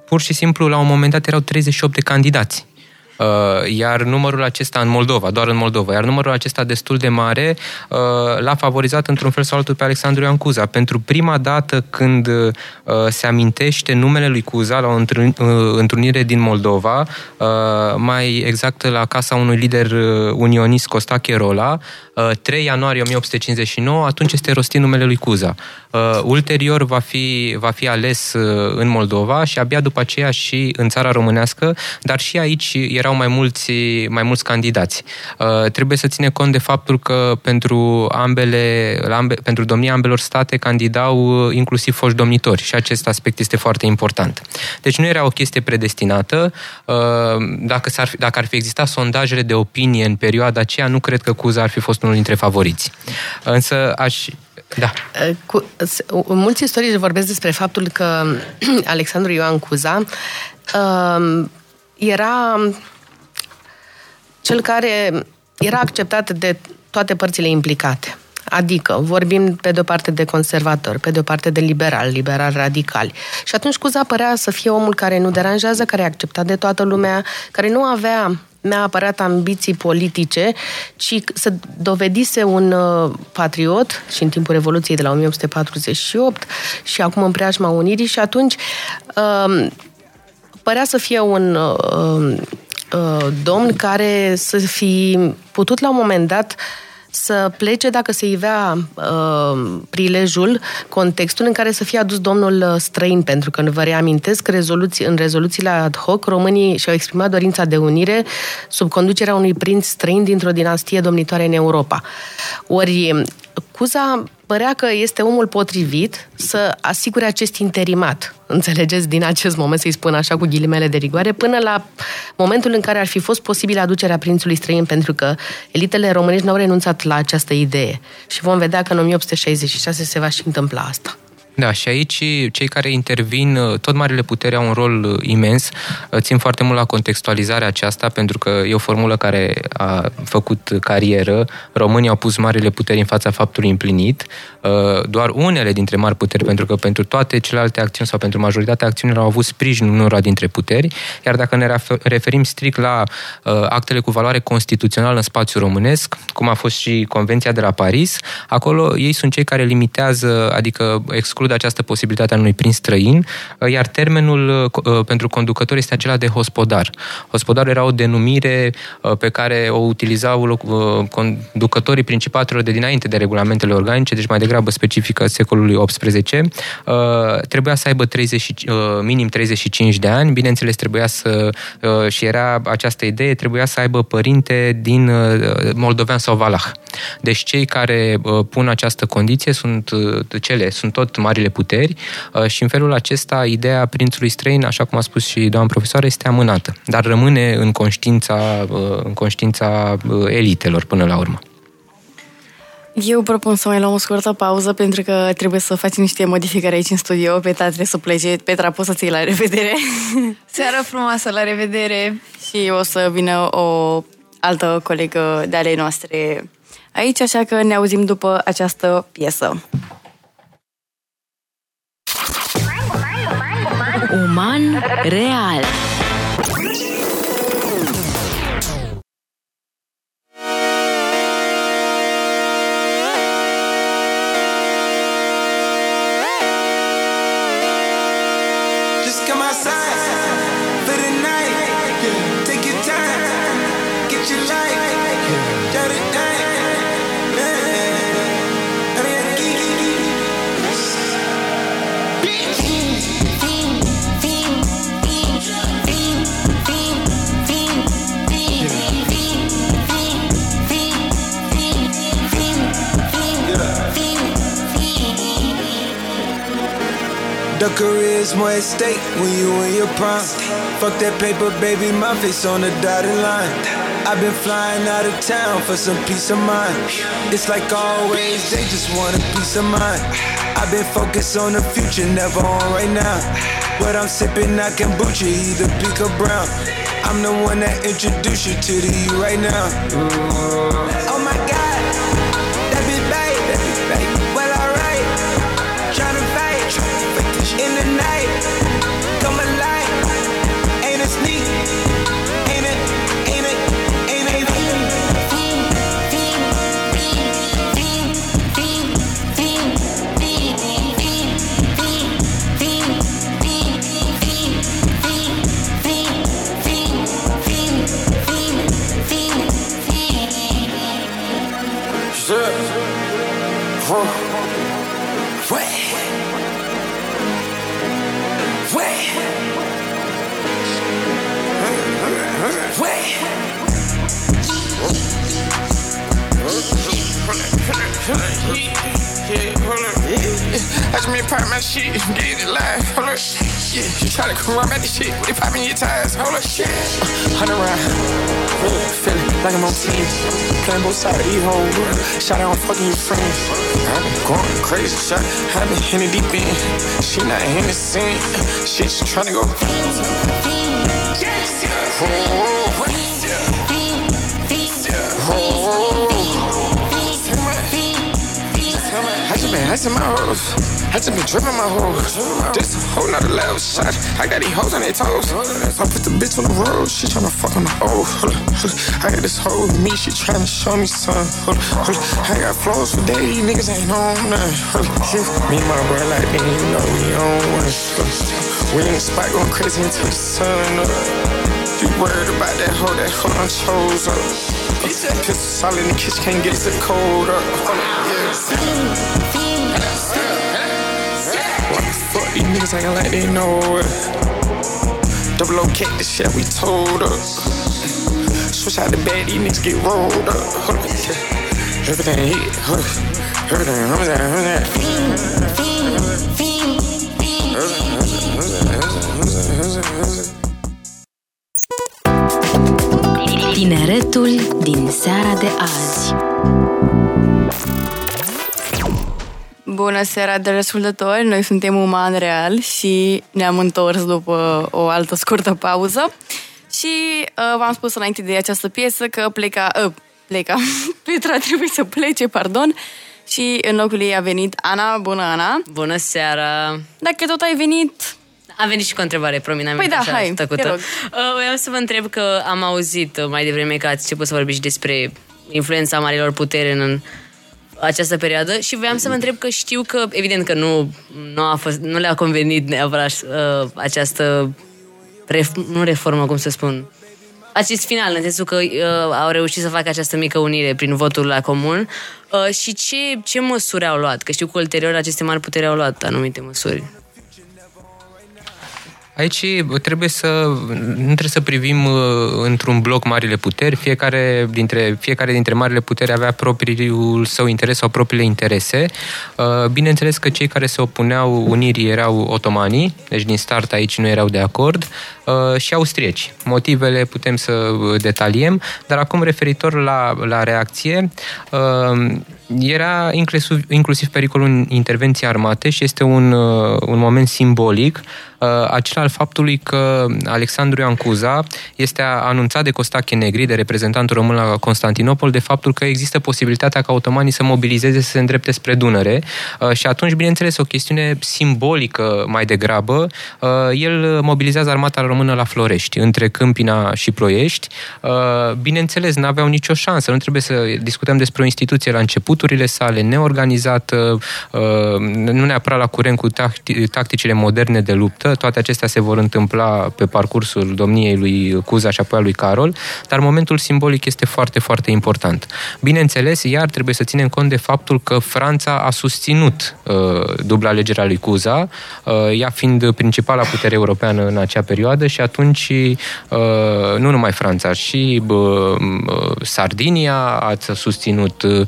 Pur și simplu, la un moment dat erau 38 de candidați Uh, iar numărul acesta în Moldova, doar în Moldova, iar numărul acesta destul de mare uh, l-a favorizat într-un fel sau altul pe Alexandru Ioan Cuza. Pentru prima dată când uh, se amintește numele lui Cuza la o întrunire din Moldova, mai exact la casa unui lider unionist, Costache Rola, 3 ianuarie 1859, atunci este rostit numele lui Cuza. Ulterior va fi, va fi ales în Moldova și abia după aceea și în țara românească, dar și aici era erau mai mulți, mai mulți candidați. Uh, trebuie să ține cont de faptul că pentru ambele, ambe, pentru domnia ambelor state candidau uh, inclusiv foști domnitori și acest aspect este foarte important. Deci nu era o chestie predestinată. Uh, dacă, s-ar fi, dacă ar fi existat sondajele de opinie în perioada aceea, nu cred că Cuza ar fi fost unul dintre favoriți. Însă aș, da. Uh, cu, mulți istorici vorbesc despre faptul că [clears throat] Alexandru Ioan Cuza uh, era cel care era acceptat de toate părțile implicate. Adică vorbim pe de o parte de conservator, pe de o parte de liberal, liberal radicali. Și atunci Cuza părea să fie omul care nu deranjează, care e acceptat de toată lumea, care nu avea neapărat ambiții politice, ci să dovedise un uh, patriot și în timpul Revoluției de la 1848 și acum în preajma Unirii și atunci uh, părea să fie un uh, uh, domn care să fi putut la un moment dat să plece dacă se ivea uh, prilejul, contextul în care să fie adus domnul uh, străin, pentru că vă reamintesc, rezoluții, în rezoluțiile ad hoc, românii și-au exprimat dorința de unire sub conducerea unui prinț străin dintr-o dinastie domnitoare în Europa. Ori Cuza părea că este omul potrivit să asigure acest interimat, înțelegeți, din acest moment, să-i spun așa cu ghilimele de rigoare, până la momentul în care ar fi fost posibil aducerea prințului străin, pentru că elitele românești n-au renunțat la această idee. Și vom vedea că în 1866 se va și întâmpla asta. Da, și aici cei care intervin, uh, tot marile puteri au un rol uh, imens. Uh, țin foarte mult la contextualizarea aceasta, pentru că e o formulă care a făcut carieră. Românii au pus marile puteri în fața faptului împlinit. Doar unele dintre mari puteri, pentru că pentru toate celelalte acțiuni sau pentru majoritatea acțiunilor au avut sprijinul unora dintre puteri. Iar dacă ne referim strict la actele cu valoare constituțională în spațiul românesc, cum a fost și Convenția de la Paris, acolo ei sunt cei care limitează, adică exclud exclude această posibilitate a unui prinț străin, uh, iar termenul uh, uh, pentru conducător este acela de hospodar. Hospodar era o denumire pe care o utilizau conducătorii principatelor de dinainte de regulamentele organice, deci mai degrabă specifică secolului XVIII. Trebuia să aibă 30, minim 35 de ani, bineînțeles trebuia să, și era această idee, trebuia să aibă părinte din moldovean sau valah. Deci cei care pun această condiție sunt cele, sunt tot mari marile puteri uh, și în felul acesta ideea prințului străin, așa cum a spus și doamna profesoară, este amânată, dar rămâne în conștiința, uh, în conștiința uh, elitelor până la urmă. Eu propun să mai luăm o scurtă pauză pentru că trebuie să facem niște modificări aici în studio. Petra trebuie să plece. Petra, poți să ții la revedere. [laughs] Seara frumoasă, la revedere. Și o să vină o altă colegă de ale noastre aici, așa că ne auzim după această piesă. Uman real The career's more at stake when you in your prime. Fuck that paper, baby, my face on the dotted line. I've been flying out of town for some peace of mind. It's like always, they just want a piece of mind. I've been focused on the future, never on right now. What I'm sipping, I kombucha, either pink or brown. I'm the one that introduced you to the you right now. Oh my God, Playing both sides of these hoes. Shot out, I'm fucking your friends. I've been going crazy, shot. I've been hitting deep in. She not in the scene. She just trying to go. My hoes. I just be dripping my hoes. This a whole nother level shot. I got these hoes on their toes. I put the bitch on the road. She tryna fuck on the hoe. I got this hoe with me. She tryna show me some. I got flows for days. Niggas ain't on none. Me and my brother like they ain't know we on one. We in the spot going crazy until the sun up. You worried about that hoe, that hoe done chose up. Pistol solid in the kitchen, can't get the cold up. Yeah. These niggas acting like they know it. Double O kick the shit we told up. Switch out the bed, these niggas get rolled up. Hold up, yeah. Everything hit, hold up. Everything, everything, everything. Tineretul din seara de azi. Bună seara de ascultători, noi suntem Uman Real și ne-am întors după o altă scurtă pauză și uh, v-am spus înainte de această piesă că pleca, uh, pleca, [laughs] Petra trebuie să plece, pardon, și în locul ei a venit Ana. Bună, Ana! Bună seara! Dacă tot ai venit, Am venit și cu o întrebare, promit, am Păi venit da, așa hai, tăcută. te rog. Uh, Vreau să vă întreb că am auzit uh, mai devreme că ați început să vorbiți despre influența marilor putere în această perioadă și voiam să vă întreb că știu că, evident că nu, nu, a fost, nu le-a convenit neapărat uh, această ref, nu reformă, cum să spun, acest final, în sensul că uh, au reușit să facă această mică unire prin votul la comun uh, și ce, ce măsuri au luat? Că știu că ulterior aceste mari puteri au luat anumite măsuri. Aici trebuie să, nu trebuie să privim uh, într-un bloc marile puteri, fiecare dintre, fiecare dintre marile puteri avea propriul său interes sau propriile interese. Uh, Bineînțeles că cei care se opuneau unirii erau otomanii, deci din start aici nu erau de acord, uh, și austrieci. Motivele putem să detaliem, dar acum referitor la, la reacție, uh, era inclusiv, inclusiv pericolul intervenției armate și este un, uh, un moment simbolic uh, acela al faptului că Alexandru Ioan Cuza este anunțat de Costache Negri, de reprezentantul român la Constantinopol, de faptul că există posibilitatea ca otomanii să mobilizeze, să se îndrepte spre Dunăre uh, și atunci, bineînțeles, o chestiune simbolică mai degrabă, uh, el mobilizează armata română la Florești, între Câmpina și Ploiești. Uh, Bineînțeles, n-aveau nicio șansă, nu trebuie să discutăm despre o instituție la începuturile sale, neorganizată, uh, nu neapărat la curent cu tacti- tacticile moderne de luptă, toate acestea se vor întâmpla pe parcursul domniei lui Cuza și apoi a lui Carol, dar momentul simbolic este foarte, foarte important. Bineînțeles, iar trebuie să ținem cont de faptul că Franța a susținut uh, dubla alegerea lui Cuza, uh, ea fiind principala putere europeană în acea perioadă și atunci uh, nu numai Franța, și uh, uh, Sardinia a susținut, uh,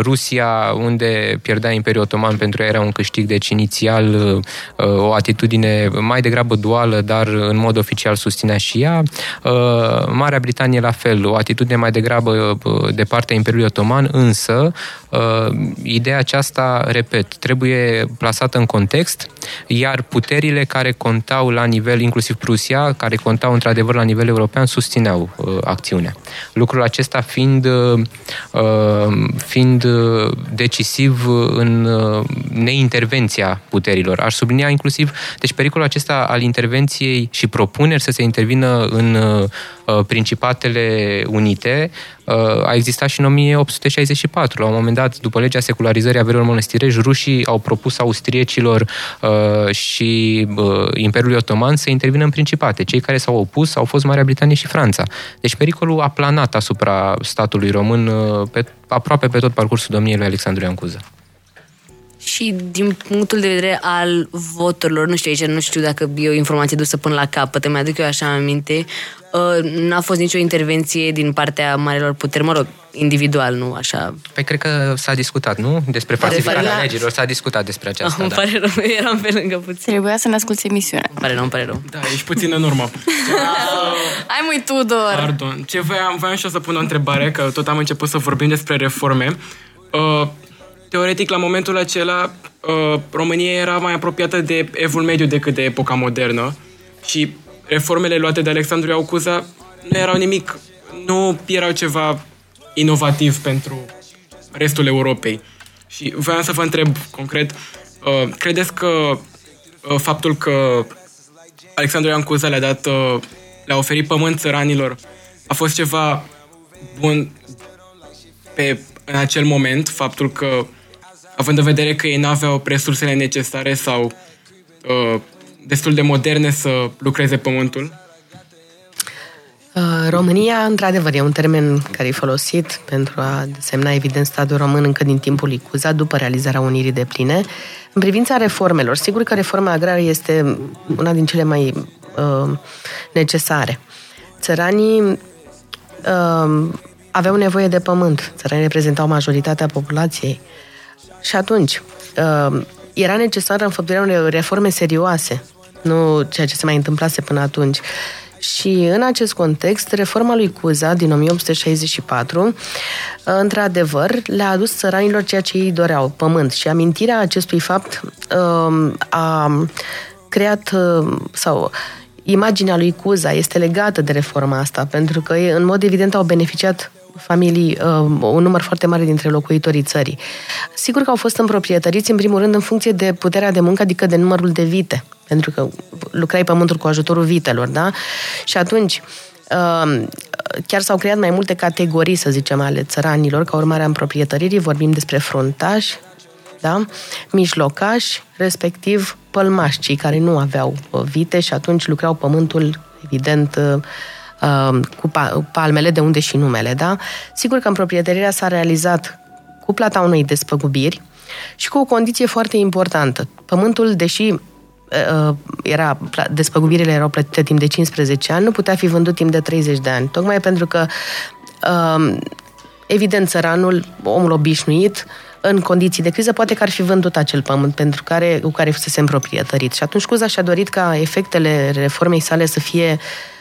Rusia, unde pierdea Imperiul Otoman, pentru ea era un câștig, deci inițial uh, o atitudine mai degrabă duală, dar în mod oficial susținea și ea. Marea Britanie la fel, o atitudine mai degrabă de partea Imperiului Otoman, însă ideea aceasta, repet, trebuie plasată în context, iar puterile care contau la nivel, inclusiv Prusia, care contau într-adevăr la nivel european, susțineau uh, acțiunea. Lucrul acesta fiind, uh, fiind uh, decisiv în uh, neintervenția puterilor. Aș sublinia inclusiv, deci pericolul acesta al intervenției și propuneri să se intervină în uh, Principatele Unite a existat și în 1864. La un moment dat, după legea secularizării averilor mănăstirești, rușii au propus austriecilor uh, și uh, Imperiului Otoman să intervină în Principate. Cei care s-au opus au fost Marea Britanie și Franța. Deci pericolul a planat asupra statului român uh, pe, aproape pe tot parcursul domniei lui Alexandru Ioan Cuza. Și din punctul de vedere al voturilor, nu știu aici, nu știu dacă e o informație dusă până la capăt, îmi aduc eu așa aminte, uh, n-a fost nicio intervenție din partea marilor puteri, mă rog, individual, nu așa. Păi cred că s-a discutat, nu? Despre falsificarea la... legilor, s-a discutat despre aceasta. Ah, îmi da. pare rău, eram pe lângă puțin. Trebuia să ne asculti emisiunea. Îmi pare rău, îmi pare rău. Da, ești puțin în urmă. [laughs] Ai mui Tudor! Pardon. Ce voiam, voiam și eu să pun o întrebare, că tot am început să vorbim despre reforme. Uh, teoretic, la momentul acela, uh, România era mai apropiată de evul mediu decât de epoca modernă și reformele luate de Alexandru Iaucuza nu erau nimic, nu erau ceva inovativ pentru restul Europei. Și voiam să vă întreb concret, uh, credeți că uh, faptul că Alexandru Ioan Cuza le-a dat, uh, le-a oferit pământ țăranilor a fost ceva bun pe, în acel moment, faptul că având în vedere că ei n-aveau resursele necesare sau uh, destul de moderne să lucreze pământul? Uh, România, într-adevăr, e un termen care e folosit pentru a desemna, evident, statul român încă din timpul Icuza, după realizarea unirii de pline. În privința reformelor, sigur că reforma agrară este una din cele mai uh, necesare. Țăranii uh, aveau nevoie de pământ. Țăranii reprezentau majoritatea populației. Și atunci, uh, era necesară înfăptuirea unei reforme serioase, nu ceea ce se mai întâmplase până atunci. Și în acest context, reforma lui Cuza din 1864, într-adevăr, le-a adus țăranilor ceea ce ei doreau, pământ. Și amintirea acestui fapt um, a creat sau imaginea lui Cuza este legată de reforma asta, pentru că în mod evident au beneficiat familii, un număr foarte mare dintre locuitorii țării. Sigur că au fost împroprietăriți, în primul rând, în funcție de puterea de muncă, adică de numărul de vite pentru că lucrai pământul cu ajutorul vitelor, da? Și atunci, chiar s-au creat mai multe categorii, să zicem, ale țăranilor, ca urmare a împroprietăririi, vorbim despre fruntași, da? mijlocași, respectiv pălmași, cei care nu aveau vite și atunci lucrau pământul, evident, cu palmele, de unde și numele, da? Sigur că împroprietărirea s-a realizat cu plata unei despăgubiri și cu o condiție foarte importantă. Pământul, deși Uh, era, despăgubirile erau plătite timp de 15 ani, nu putea fi vândut timp de 30 de ani. Tocmai pentru că, um, evident, țăranul, omul obișnuit, în condiții de criză, poate că ar fi vândut acel pământ pentru care, cu care fusese împroprietărit. Și atunci Cuza și-a dorit ca efectele reformei sale să fie uh, Uh,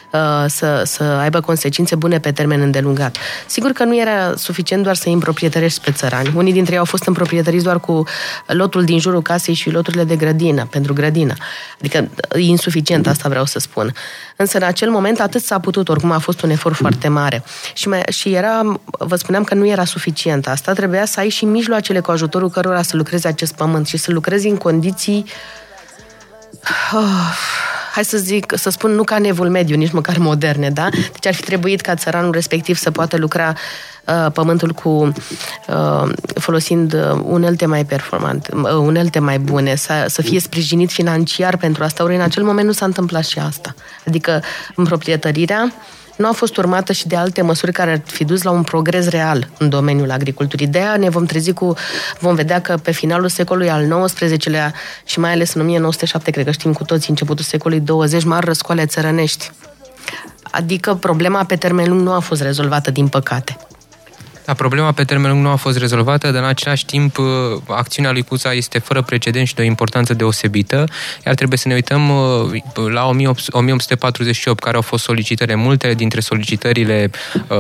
să, să aibă consecințe bune pe termen îndelungat. Sigur că nu era suficient doar să îi împroprietărești pe țărani. Unii dintre ei au fost împroprietăriți doar cu lotul din jurul casei și loturile de grădină, pentru grădină. Adică e insuficient, asta vreau să spun. Însă în acel moment atât s-a putut, oricum a fost un efort foarte mare. Și, mai, și era, vă spuneam că nu era suficient asta, trebuia să ai și mijloacele cu ajutorul cărora să lucrezi acest pământ și să lucrezi în condiții oh, hai să zic, să spun, nu ca nevul mediu, nici măcar moderne, da? Deci ar fi trebuit ca țăranul respectiv să poată lucra uh, pământul cu uh, folosind uh, unelte mai performante, uh, unelte mai bune, să, să fie sprijinit financiar pentru asta. Ori în acel moment nu s-a întâmplat și asta. Adică în proprietărirea nu a fost urmată și de alte măsuri care ar fi dus la un progres real în domeniul agriculturii. De aia ne vom trezi cu, vom vedea că pe finalul secolului al XIX-lea și mai ales în 1907, cred că știm cu toții, începutul secolului 20, mari răscoale țărănești. Adică problema pe termen lung nu a fost rezolvată, din păcate. Da, problema pe termen lung nu a fost rezolvată, dar în același timp uh, acțiunea lui Cuza este fără precedent și de o importanță deosebită, iar trebuie să ne uităm uh, la 1848, care au fost solicitări. Multe dintre solicitările uh,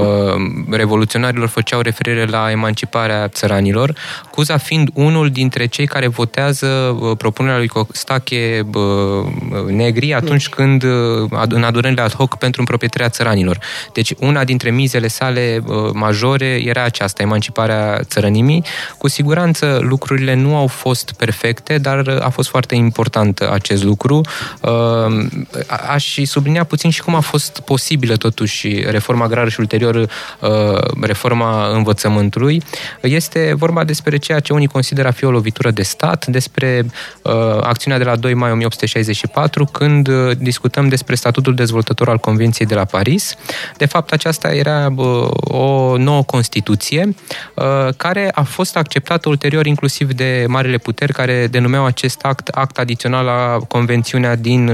revoluționarilor făceau referire la emanciparea țăranilor, Cuza fiind unul dintre cei care votează uh, propunerea lui Costache uh, Negri atunci când uh, în adunările ad hoc pentru împroprietarea țăranilor. Deci una dintre mizele sale uh, majore era aceasta, emanciparea țărănimii. Cu siguranță lucrurile nu au fost perfecte, dar a fost foarte important acest lucru. Uh, aș sublinia puțin și cum a fost posibilă totuși reforma agrară și ulterior uh, reforma învățământului. Este vorba despre ceea ce unii consideră a fi o lovitură de stat, despre acțiunea de la 2 mai 1864, când discutăm despre statutul dezvoltător al Convenției de la Paris. De fapt, aceasta era o nouă Constituție, uh, care a fost acceptată ulterior inclusiv de marile puteri care denumeau acest act act adițional la Convențiunea din 7-19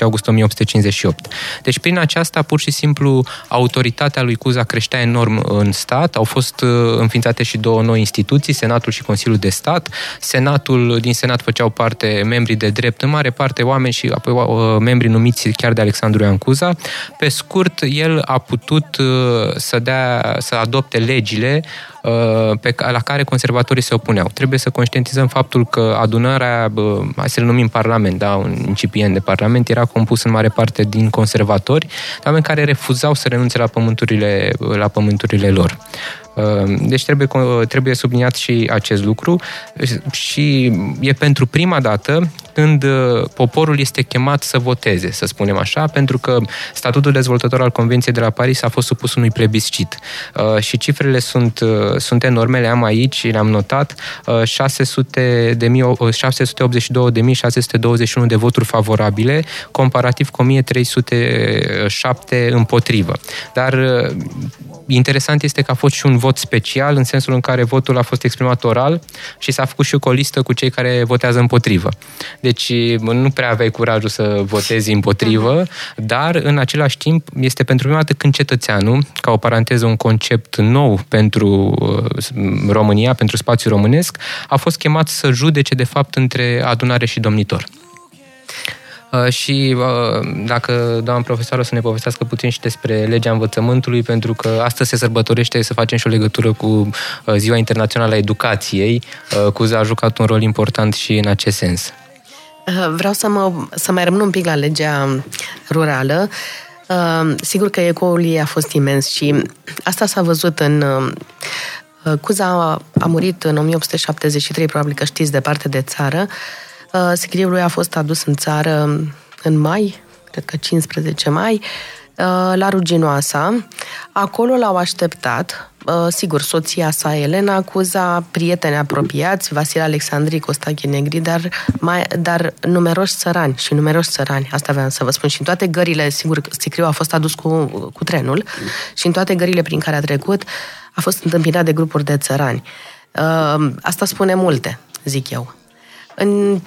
august 1858. Deci prin aceasta, pur și simplu, autoritatea lui Cuza creștea enorm în stat. Au fost uh, înființate și două noi instituții, Senatul și Consiliul de Stat. Senatul, din Senat făceau parte membrii de drept, în mare parte oameni și apoi uh, membri numiți chiar de Alexandru Ioan Cuza. Pe scurt, el a putut să dea, să adopte legile uh, pe, la care conservatorii se opuneau. Trebuie să conștientizăm faptul că adunarea, hai să-l numim Parlament, da, un incipient de Parlament, era compus în mare parte din conservatori, oameni care refuzau să renunțe la pământurile, la pământurile lor. Uh, deci trebuie, trebuie subliniat și acest lucru și e pentru prima dată când uh, poporul este chemat să voteze, să spunem așa, pentru că statutul dezvoltător al Convenției de la Paris a fost supus unui plebiscit. Uh, și cifrele sunt, sunt enorme, le am aici, le-am notat, 600 de 682.621 de voturi favorabile, comparativ cu 1307 împotrivă. Dar interesant este că a fost și un vot special, în sensul în care votul a fost exprimat oral și s-a făcut și o listă cu cei care votează împotrivă. Deci nu prea aveai curajul să votezi împotrivă, dar în același timp este pentru prima dată când cetățeanul, ca o paranteză, un concept nou pentru uh, România, pentru spațiul românesc, a fost chemat să judece de fapt între adunare și domnitor. Uh, și uh, dacă doamna profesor o să ne povestească puțin și despre legea învățământului, pentru că astăzi se sărbătorește să facem și o legătură cu uh, Ziua Internațională a Educației. Cuza a jucat un rol important și în acest sens. Vreau să, mă, să mai rămân un pic la legea rurală. Sigur că ecoul ei a fost imens și asta s-a văzut în Cuza a murit în 1873, probabil că știți, departe de țară. Uh, Scriul lui a fost adus în țară în mai, cred că 15 mai, uh, la Ruginoasa. Acolo l-au așteptat, uh, sigur, soția sa, Elena, acuza prieteni apropiați, Vasile Alexandrii, Costache Negri, dar, mai, dar numeroși țărani și numeroși țărani, asta aveam să vă spun. Și în toate gările, sigur, Sicriu a fost adus cu, cu trenul și în toate gările prin care a trecut a fost întâmpinat de grupuri de țărani. Asta spune multe, zic eu. În,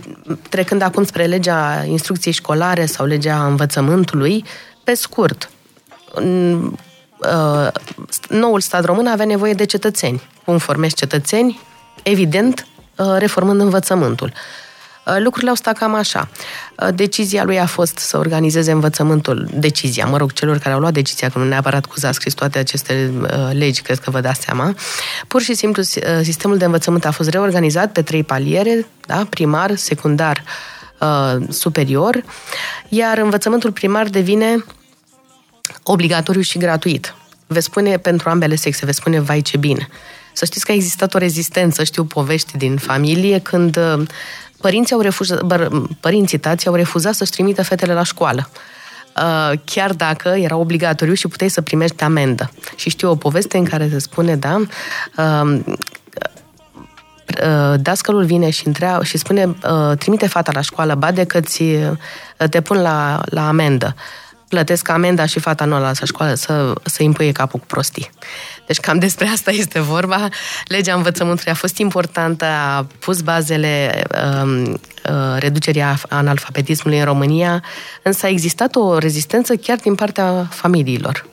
trecând acum spre legea instrucției școlare sau legea învățământului, pe scurt, în, uh, noul stat român avea nevoie de cetățeni. Cum formezi cetățeni? Evident, uh, reformând învățământul. Uh, Uh, lucrurile au stat cam așa. Uh, decizia lui a fost să organizeze învățământul, decizia, mă rog, celor care au luat decizia, că nu neapărat cu a scris toate aceste uh, legi, cred că vă dați seama. Pur și simplu, sistemul de învățământ a fost reorganizat pe trei paliere, da? primar, secundar, superior, iar învățământul primar devine obligatoriu și gratuit. Veți spune pentru ambele sexe, veți spune vai ce bine. Să știți că a existat o rezistență, știu povești din familie, când părinții, au refuzat, părinții tații au refuzat să-și trimită fetele la școală uh, chiar dacă era obligatoriu și puteai să primești amendă. Și știu o poveste în care se spune, da, uh, uh, dascălul vine și, întrea, și spune, trimite fata la școală, ba de că ți, te pun la, la amendă. Plătesc amenda și fata nu la școală să, să impuie capul cu prostii. Deci cam despre asta este vorba. Legea învățământului a fost importantă, a pus bazele um, uh, reducerii analfabetismului în România, însă a existat o rezistență chiar din partea familiilor.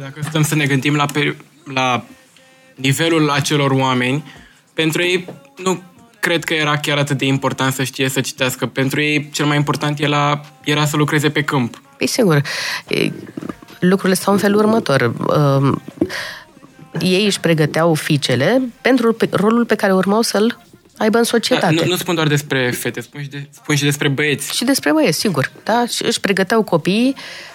Dacă stăm să ne gândim la, peri- la nivelul acelor oameni, pentru ei nu cred că era chiar atât de important să știe să citească. Pentru ei cel mai important era, era să lucreze pe câmp. Păi sigur, e, lucrurile stau în felul următor. Uh, ei își pregăteau fiicele pentru pe- rolul pe care urmau să-l aibă în Da, societate. nu, nu spun doar despre fete, spun și, de, spun și despre băieți. Și despre băieți, sigur. Da? Și își pregăteau copiii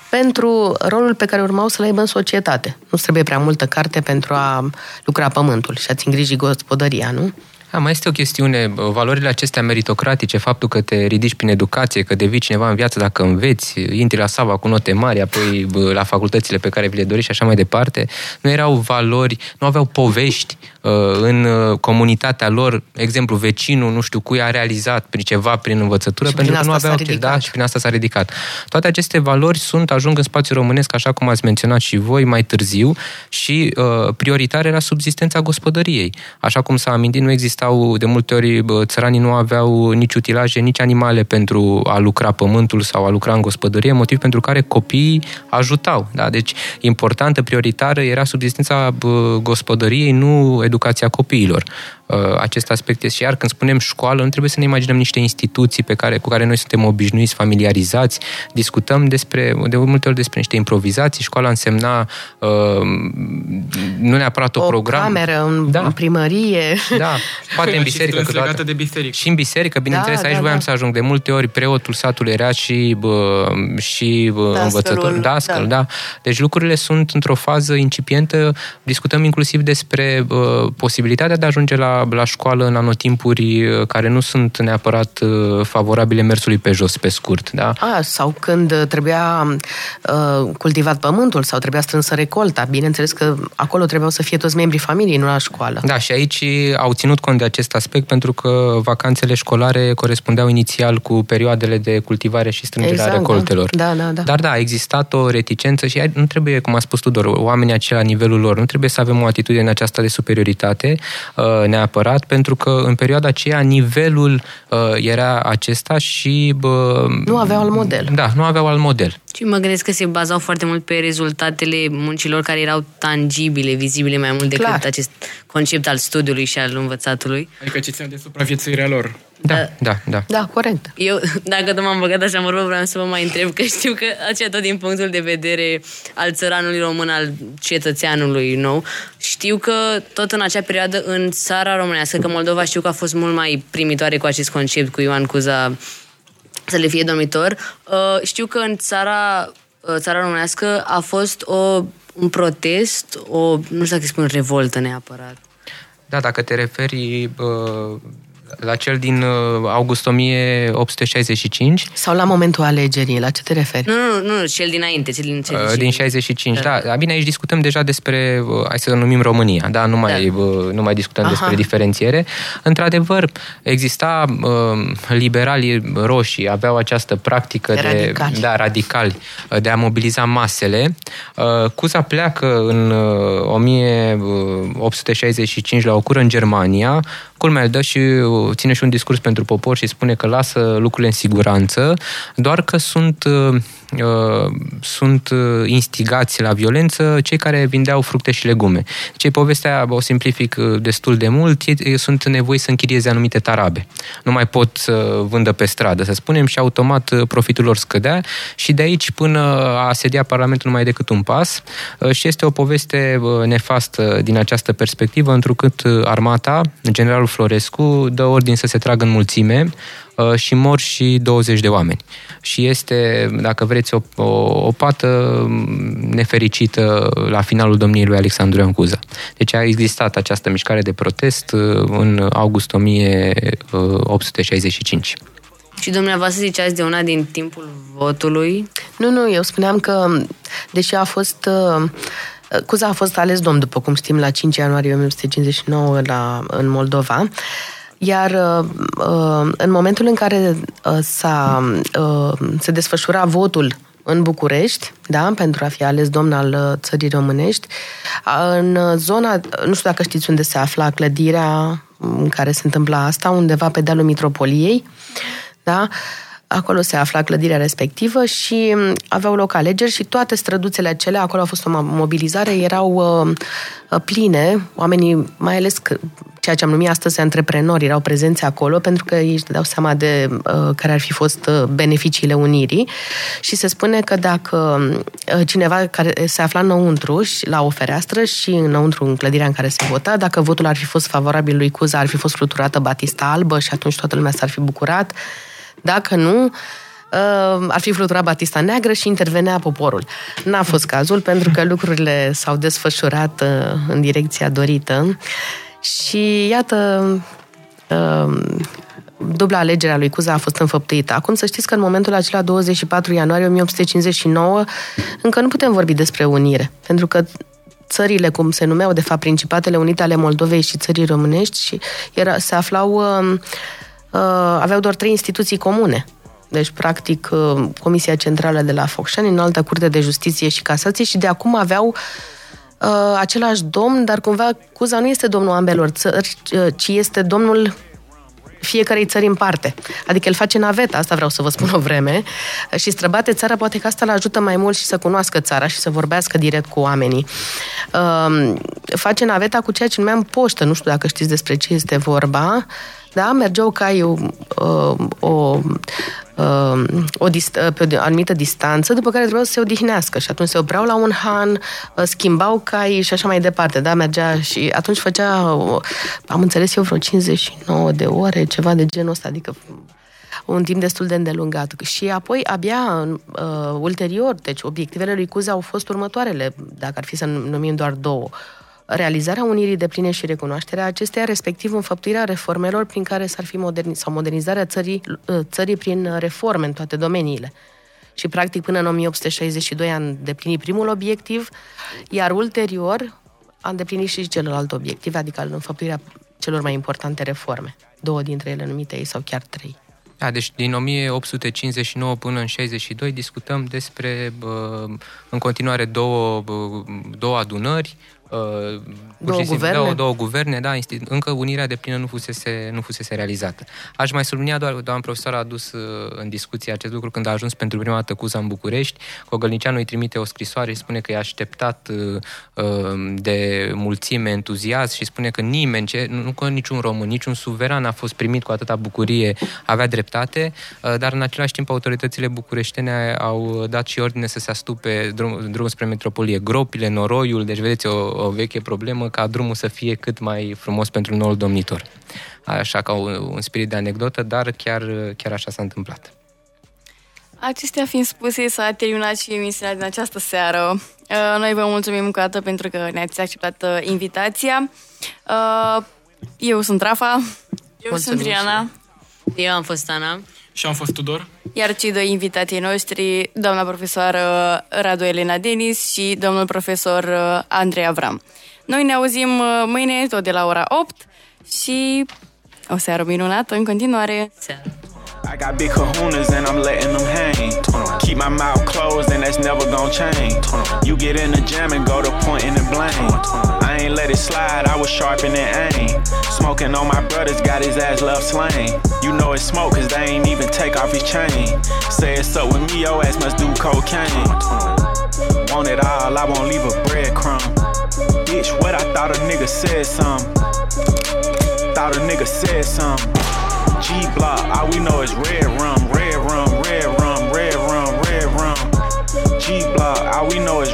pentru rolul pe care urmau să-l aibă în societate. Nu trebuie prea multă carte pentru a lucra pământul și a-ți îngriji gospodăria, nu? Da, mai este o chestiune, bă, valorile acestea meritocratice, faptul că te ridici prin educație, că devii cineva în viață dacă înveți, intri la Sava cu note mari, apoi bă, la facultățile pe care vi le dorești și așa mai departe, nu erau valori, nu aveau povești uh, în uh, comunitatea lor, exemplu, vecinul, nu știu cui a realizat prin ceva prin învățătură, Și pentru prin că nu asta aveau s-a acces, da, ridicat. și prin asta s-a ridicat. Toate aceste valori sunt, ajung în spațiul românesc, așa cum ați menționat și voi mai târziu, și uh, prioritar era subzistența gospodăriei. Așa cum s-a amintit, nu existau de multe ori, bă, țăranii nu aveau nici utilaje, nici animale pentru a lucra pământul sau a lucra în gospodărie, motiv pentru care copiii ajutau. Da? Deci, importantă, prioritară era subzistența bă, gospodăriei, nu educația copiilor. Uh, Acest aspect este și iar când spunem școală, nu trebuie să ne imaginăm niște instituții pe care, cu care noi suntem obișnuiți, familiarizați. Discutăm despre, de multe ori despre niște improvizații. Școala însemna uh, nu neapărat o, O program. cameră în, Da. în primărie. Da, poate în Și biserică strâns câteodată. legată de biserică. Și în biserică, bineînțeles, Da, aici da, voiam da. să ajung. De multe ori preotul satului era și, bă, și bă, Dascălul, învățător, dascăl, da. da. Deci lucrurile sunt într-o fază incipientă. Discutăm inclusiv despre bă, posibilitatea de a ajunge la, la școală în anotimpuri uh, care nu sunt neapărat uh, favorabile mersului pe jos, pe scurt. Da? A, sau când trebuia uh, cultivat pământul sau trebuia strânsă recolta. Bineînțeles că acolo trebuiau să fie toți membrii familiei, nu la școală. Da, și aici au ținut cont de acest aspect pentru că vacanțele școlare corespundeau inițial cu perioadele de cultivare și strângerea Exact, recoltelor. da. Da, da, da. Dar da, a existat o reticență și ai- nu trebuie, cum a spus Tudor, oamenii aceia la nivelul lor, nu trebuie să avem o atitudine aceasta de superioritate uh, neapărat, pentru că în perioada aceea nivelul uh, era acesta și... bă, Nu aveau alt model. Da, nu aveau alt model. Și mă gândesc că se bazau foarte mult pe rezultatele muncilor care erau tangibile, vizibile mai mult decât Clar. acest concept al studiului și al învățatului. Adică ce ține de supraviețuirea lor. Da, Da. da, da. Da, corect. Eu, dacă tot m-am băgat așa în vorbă, vreau să vă mai întreb, că știu că aceea tot din punctul de vedere al țăranului român, al cetățeanului nou, știu că tot în acea perioadă în țara românească, că Moldova știu că a fost mult mai primitoare cu acest concept, cu Ioan Cuza să le fie dormitor, uh, știu că în țara, uh, țara românească a fost o, un protest, o, nu știu dacă îi spun revoltă neapărat. Da, dacă te referi uh, la cel din uh, august 1865, Sau la momentul alegerii, la ce te referi? Nu, nu, nu, nu cel dinainte, cel din, cel Uh, din 65, da. da. Bine, aici discutăm deja despre, uh, hai să numim România, da, nu mai, Da. uh, nu mai discutăm Aha. despre diferențiere. Într-adevăr, exista uh, liberalii roșii, aveau această practică de, Radicali. da, radicali, uh, de a mobiliza masele. Uh, Cuza pleacă în uh, 1865 la o cură în Germania, culmea îl dă și uh, ține și un discurs pentru popor și spune că lasă lucrurile în siguranță, doar că sunt uh, uh, sunt uh, instigați la violență cei care vindeau fructe și legume. Deci povestea, o simplific uh, destul de mult, ei ei sunt nevoiți să închirieze anumite tarabe. Nu mai pot să vândă pe stradă, să spunem, și automat uh, profitul lor scădea și de aici până a asedia Parlamentul nu mai e decât un pas Uh, și este o poveste uh, nefastă din această perspectivă, întrucât uh, armata, generalul Florescu, dă ordin să se tragă în mulțime uh, și mor și 20 de oameni. Și este, dacă vreți, o, o, o pată mm, nefericită la finalul domniei lui Alexandru Ioan Cuza. Deci a existat această mișcare de protest uh, în august 1865. Și dumneavoastră ziceați de una din timpul votului. Nu, nu, eu spuneam că, deși a fost... uh, Cuza a fost ales domn, după cum știm, la 5 ianuarie 1959 la, în Moldova, iar uh, uh, în momentul în care uh, s-a, uh, se desfășura votul în București, da, pentru a fi ales domn al uh, țării românești, a, în zona, nu știu dacă știți unde se afla clădirea în care se întâmpla asta, undeva pe dealul Mitropoliei, da, Acolo se afla clădirea respectivă și mm, aveau loc alegeri și toate străduțele acelea, acolo a fost o mobilizare, erau uh, pline, oamenii, mai ales ceea ce am numit astăzi antreprenori, erau prezenți acolo pentru că ei își dau seama de uh, care ar fi fost uh, beneficiile unirii și se spune că dacă uh, cineva care se afla înăuntru și, la o fereastră și înăuntru în clădirea în care se vota, dacă votul ar fi fost favorabil lui Cuza, ar fi fost fluturată batista albă și atunci toată lumea s-ar fi bucurat. Dacă nu, uh, ar fi fluturat batista neagră și intervenea poporul. N-a fost cazul pentru că lucrurile s-au desfășurat uh, în direcția dorită și iată, uh, dubla alegerea lui Cuza a fost înfăptuită. Acum să știți că în momentul acela, 24 ianuarie 1859, încă nu putem vorbi despre unire, pentru că țările, cum se numeau de fapt Principatele Unite ale Moldovei și țării românești, și era, se aflau, uh, uh, aveau doar trei instituții comune. Deci, practic, uh, Comisia Centrală de la Focșani, în altă curte de justiție și casație și de acum aveau uh, uh, același domn, dar cumva Cuza nu este domnul ambelor țări, uh, ci este domnul fiecarei țări în parte. Adică el face naveta, asta vreau să vă spun o vreme, și străbate țara, poate că asta îl ajută mai mult și să cunoască țara și să vorbească direct cu oamenii. Uh, face naveta cu ceea ce numeam poștă, nu știu dacă știți despre ce este vorba, da? mergeau cai uh, o, uh, o dist- pe o anumită distanță, după care trebuiau să se odihnească și atunci se opreau la un han, uh, schimbau cai și așa mai departe, da, mergea și atunci făcea, am înțeles eu, vreo 59 de ore, ceva de genul ăsta, adică un timp destul de îndelungat. Și apoi, abia uh, ulterior, deci obiectivele lui Cuza au fost următoarele, dacă ar fi să numim doar două. Uh, realizarea unirii de pline și recunoașterea acesteia, respectiv înfăptuirea reformelor prin care s-ar fi moderni- sau modernizarea țării, ă, țării prin reforme în toate domeniile. Și, practic, până în 1862 a îndeplinit primul obiectiv, iar ulterior a îndeplinit și celălalt obiectiv, adică înfăptuirea celor mai importante reforme. Două dintre ele numite ei sau chiar trei. Da, deci din 1859 până în 62 discutăm despre în continuare două, două adunări, Uh, două simplu, guverne? Două, două guverne, da, încă unirea de plină nu fusese, nu fusese realizată. Aș mai sublinia doar, doamna profesor a adus uh, în discuție acest lucru când a ajuns pentru prima dată Cuza în București, Cogălnicianu îi trimite o scrisoare și spune că e așteptat uh, de mulțime, entuziasm și spune că nimeni, ce, nu că niciun român, niciun suveran a fost primit cu atâta bucurie, avea dreptate, dar în același timp autoritățile bucureștene au dat și ordine să se astupe drum, drum spre metropolie, gropile, noroiul, deci vedeți o, o veche problemă ca drumul să fie cât mai frumos pentru noul domnitor. Așa ca un, un spirit de anecdotă, dar chiar, chiar așa s-a întâmplat. Acestea fiind spuse, s-a terminat și emisiunea din această seară. Uh, noi vă mulțumim încă o dată pentru că ne-ați acceptat uh, invitația. Uh, eu sunt Rafa. Eu mulțumim sunt Riana. Eu am fost Ana. Și am fost Tudor. Iar cei doi invitații noștri, doamna profesoară Radu Elena Denis și domnul profesor Andrei Avram. Noi ne auzim mâine tot de la ora 8 și o seară minunată în continuare. Seara. I got big kahunas and I'm letting them hang. Keep my mouth closed and that's never gonna change. You get in the jam and go to pointing and blame. I ain't let it slide, I was sharpening aim. Smoking on my brothers, got his ass love slain. You know it's smoke cause they ain't even take off his chain. Say it's up with me, your ass must do cocaine. Want it all, I won't leave a breadcrumb. Bitch, what I thought a nigga said some. Thought a nigga said some. G block, all we know is red rum, red rum, red rum, red rum, red rum. G block, all we know is